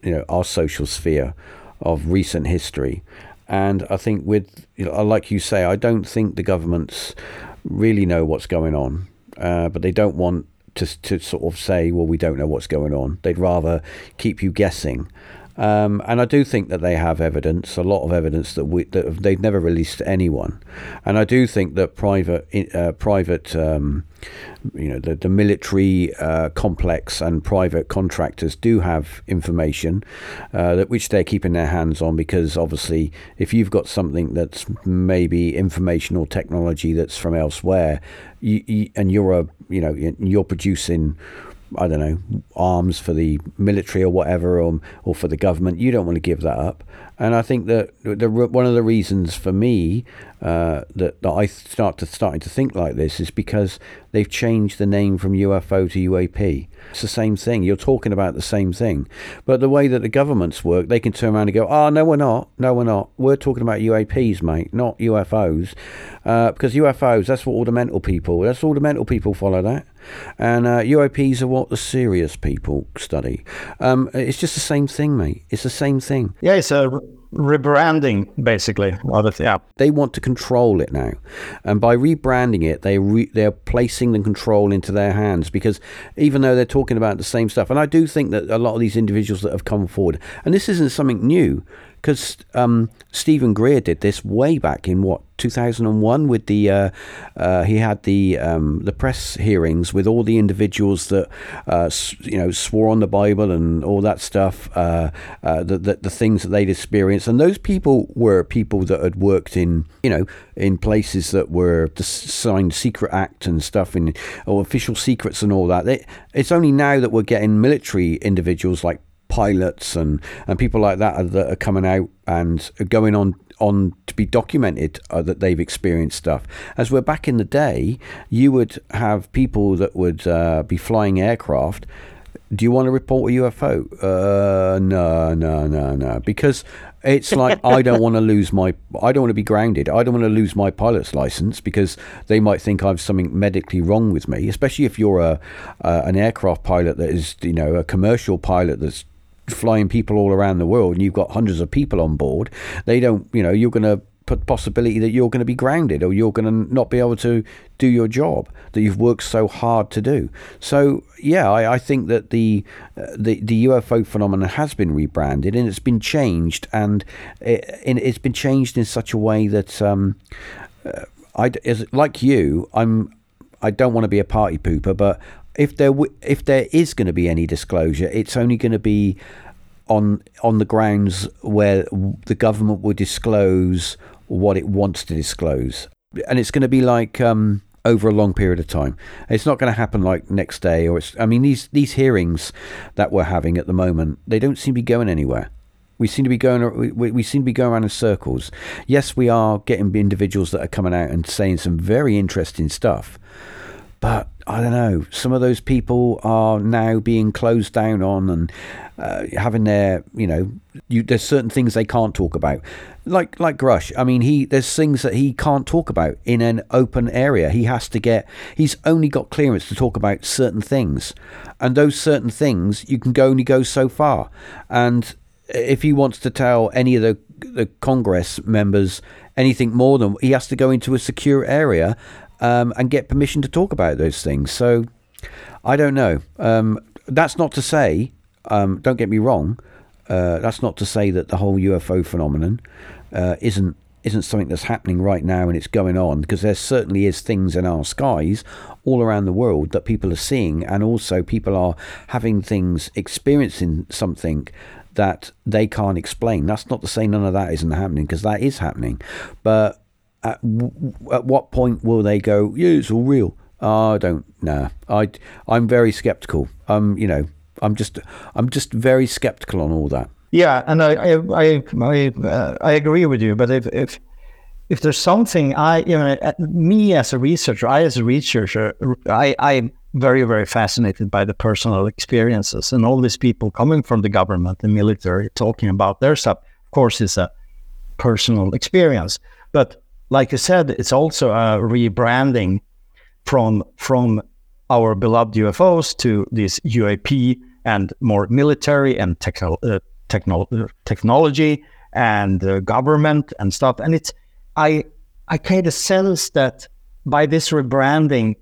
you know, our social sphere. of recent history. And I think with, you know, like you say, I don't think the governments really know what's going on, uh, but they don't want to to sort of say, well, we don't know what's going on. They'd rather keep you guessing. Um, and I do think that they have evidence, a lot of evidence that we that they've never released to anyone. And I do think that private uh, private um, you know the, the military uh, complex and private contractors do have information uh, that which they're keeping their hands on because obviously if you've got something that's maybe information or technology that's from elsewhere you, you, and you're a you know you're producing I don't know, arms for the military or whatever, or, or for the government. You don't want to give that up. And I think that the, one of the reasons for me uh, that, that I start to starting to think like this is because they've changed the name from UFO to UAP. It's the same thing. You're talking about the same thing, but the way that the governments work, they can turn around and go, "Oh, no, we're not. No, we're not. We're talking about UAPs, mate, not UFOs, uh, because UFOs. That's what all the mental people. That's all the mental people follow that." And uh, UAPs are what the serious people study. Um, it's just the same thing, mate. It's the same thing. Yeah, it's a rebranding basically yeah they want to control it now and by rebranding it they re- they're placing the control into their hands because even though they're talking about the same stuff and i do think that a lot of these individuals that have come forward and this isn't something new because um, Steven Greer did this way back in what 2001 with the uh, uh, he had the um, the press hearings with all the individuals that uh, you know swore on the Bible and all that stuff uh, uh, the, the, the things that they'd experienced. And those people were people that had worked in you know in places that were signed secret act and stuff in or official secrets and all that. They, it's only now that we're getting military individuals like pilots and, and people like that that are coming out and going on on to be documented uh, that they've experienced stuff. As we're back in the day, you would have people that would uh, be flying aircraft. Do you want to report a UFO? Uh, no, no, no, no. Because it's like I don't want to (laughs) lose my. I don't want to be grounded. I don't want to lose my pilot's license because they might think I've something medically wrong with me. Especially if you're a uh, an aircraft pilot that is, you know, a commercial pilot that's flying people all around the world and you've got hundreds of people on board, they don't, you know, you're going to put possibility that you're going to be grounded or you're going to not be able to do your job that you've worked so hard to do. So yeah, I, I think that the, uh, the the UFO phenomenon has been rebranded and it's been changed and it, has been changed in such a way that um, uh, I as like you, I'm I don't want to be a party pooper, but if there w- if there is going to be any disclosure, it's only going to be on on the grounds where the government will disclose what it wants to disclose, and it's going to be like um, over a long period of time. It's not going to happen like next day, or it's. I mean, these these hearings that we're having at the moment, they don't seem to be going anywhere. We seem to be going. We, we seem to be going around in circles. Yes, we are getting individuals that are coming out and saying some very interesting stuff, but I don't know. Some of those people are now being closed down on and uh, having their, you know, you, there's certain things they can't talk about, like like Grusch. I mean, he there's things that he can't talk about in an open area. He has to get. He's only got clearance to talk about certain things, and those certain things you can go only go so far. And if he wants to tell any of the the Congress members anything more than he has to go into a secure area um, and get permission to talk about those things. So I don't know. Um, that's not to say, um, don't get me wrong, uh, that's not to say that the whole UFO phenomenon uh, isn't isn't something that's happening right now and it's going on because there certainly is things in our skies all around the world that people are seeing and also people are having things experiencing something that they can't explain that's not to say none of that isn't happening because that is happening but at, at what point will they go? Yeah, it's all real. I don't know. I I'm very skeptical. Um, you know, I'm just I'm just very skeptical on all that. Yeah, and I I I uh, I agree with you. But if if if there's something I you know me as a researcher, I as a researcher, I I'm very very fascinated by the personal experiences and all these people coming from the government, the military, talking about their stuff. Of course, it's a personal experience, but like you said, it's also a rebranding from from our beloved UFOs to this UAP and more military and technical uh, techno- technology and uh, government and stuff. And it's I I kind of sense that by this rebranding,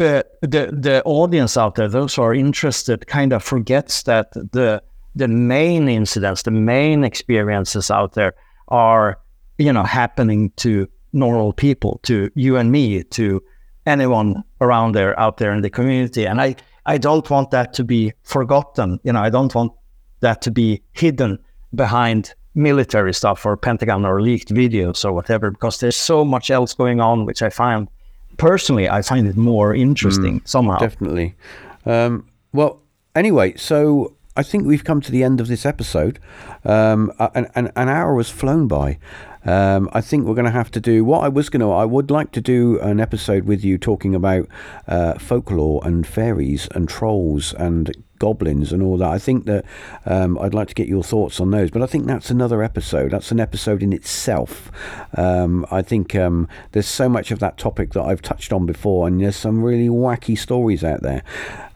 uh, the the audience out there, those who are interested, kind of forgets that the the main incidents, the main experiences out there are you know happening to normal people, to you and me, to anyone around there out there in the community. And I I don't want that to be forgotten. You know, I don't want that to be hidden behind military stuff or Pentagon or leaked videos or whatever, because there's so much else going on, which I find personally, I find it more interesting mm, somehow. Definitely. Um, well, anyway, so I think we've come to the end of this episode. Um, an, an, an hour has flown by. Um, I think we're going to have to do what I was going to. I would like to do an episode with you talking about uh, folklore and fairies and trolls and goblins and all that. I think that um, I'd like to get your thoughts on those, but I think that's another episode. That's an episode in itself. Um, I think um, there's so much of that topic that I've touched on before, and there's some really wacky stories out there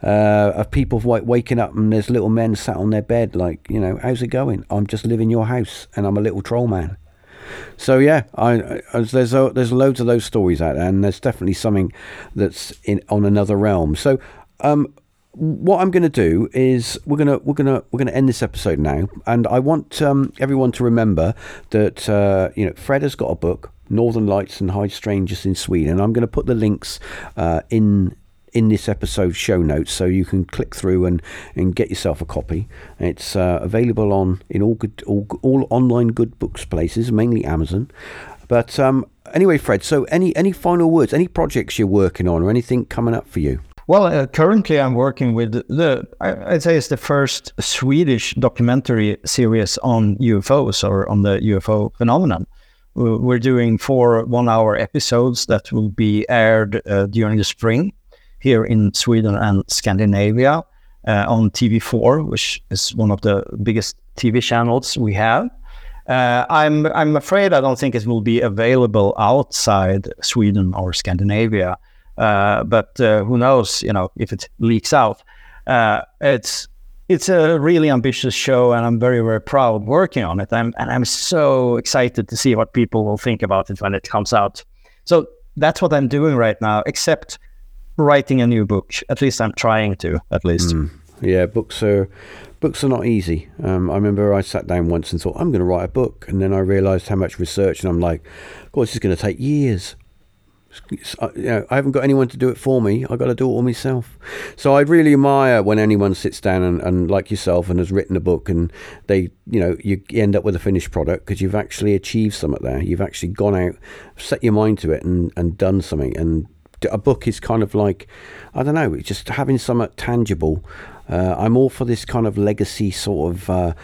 uh, of people waking up and there's little men sat on their bed, like, you know, how's it going? I'm just living your house and I'm a little troll man. So yeah, I, I, there's a, there's loads of those stories out there, and there's definitely something that's in on another realm. So um, what I'm going to do is we're going to we're going to we're going to end this episode now, and I want um, everyone to remember that uh, you know Fred has got a book, Northern Lights and High Strangeness in Sweden. And I'm going to put the links uh, in in this episode show notes, so you can click through and, and get yourself a copy. It's uh, available on in all good all, all online good books places, mainly Amazon. But um, anyway, Fred. So any any final words? Any projects you're working on, or anything coming up for you? Well, uh, currently I'm working with the, I'd say it's the first Swedish documentary series on UFOs or on the UFO phenomenon. We're doing four one hour episodes that will be aired uh, during the spring here in Sweden and Scandinavia uh, on TV4, which is one of the biggest TV channels we have. Uh, I'm I'm afraid I don't think it will be available outside Sweden or Scandinavia, uh, but uh, who knows? You know, if it leaks out, uh, it's it's a really ambitious show, and I'm very very proud working on it. I'm, and I'm so excited to see what people will think about it when it comes out. So that's what I'm doing right now. Except writing a new book. At least I'm trying to. At least. Mm. Yeah, books are books are not easy. Um, I remember I sat down once and thought I'm going to write a book, and then I realised how much research, and I'm like, God, this is going to take years. I, you know, I haven't got anyone to do it for me. I've got to do it all myself. So I really admire when anyone sits down and, and like yourself and has written a book and they, you know, you end up with a finished product because you've actually achieved something there. You've actually gone out, set your mind to it and, and done something. And a book is kind of like I don't know, it's just having something tangible. Uh, I'm all for this kind of legacy sort of uh,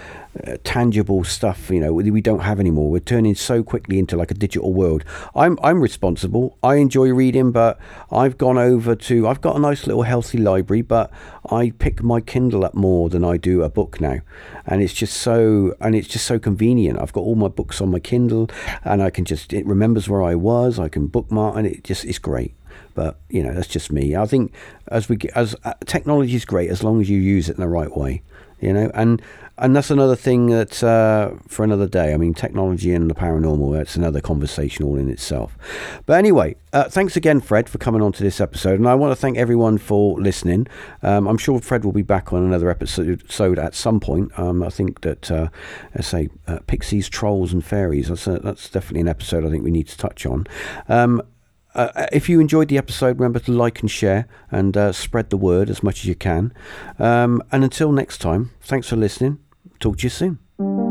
tangible stuff. You know, we don't have anymore. We're turning so quickly into like a digital world. I'm I'm responsible. I enjoy reading, but I've gone over to. I've got a nice little healthy library, but I pick my Kindle up more than I do a book now, and it's just so and it's just so convenient. I've got all my books on my Kindle, and I can just it remembers where I was. I can bookmark, and it just it's great. But you know, that's just me. I think as we as uh, technology is great as long as you use it in the right way. You know, and and that's another thing that uh, for another day. I mean, technology and the paranormal, that's another conversation all in itself. But anyway, uh, thanks again, Fred, for coming on to this episode. And I want to thank everyone for listening. Um, I'm sure Fred will be back on another episode at some point. Um, I think that, uh, I say, uh, pixies, trolls, and fairies, that's, a, that's definitely an episode I think we need to touch on. Um, uh, if you enjoyed the episode, remember to like and share and uh, spread the word as much as you can. Um, and until next time, thanks for listening. Talk to you soon.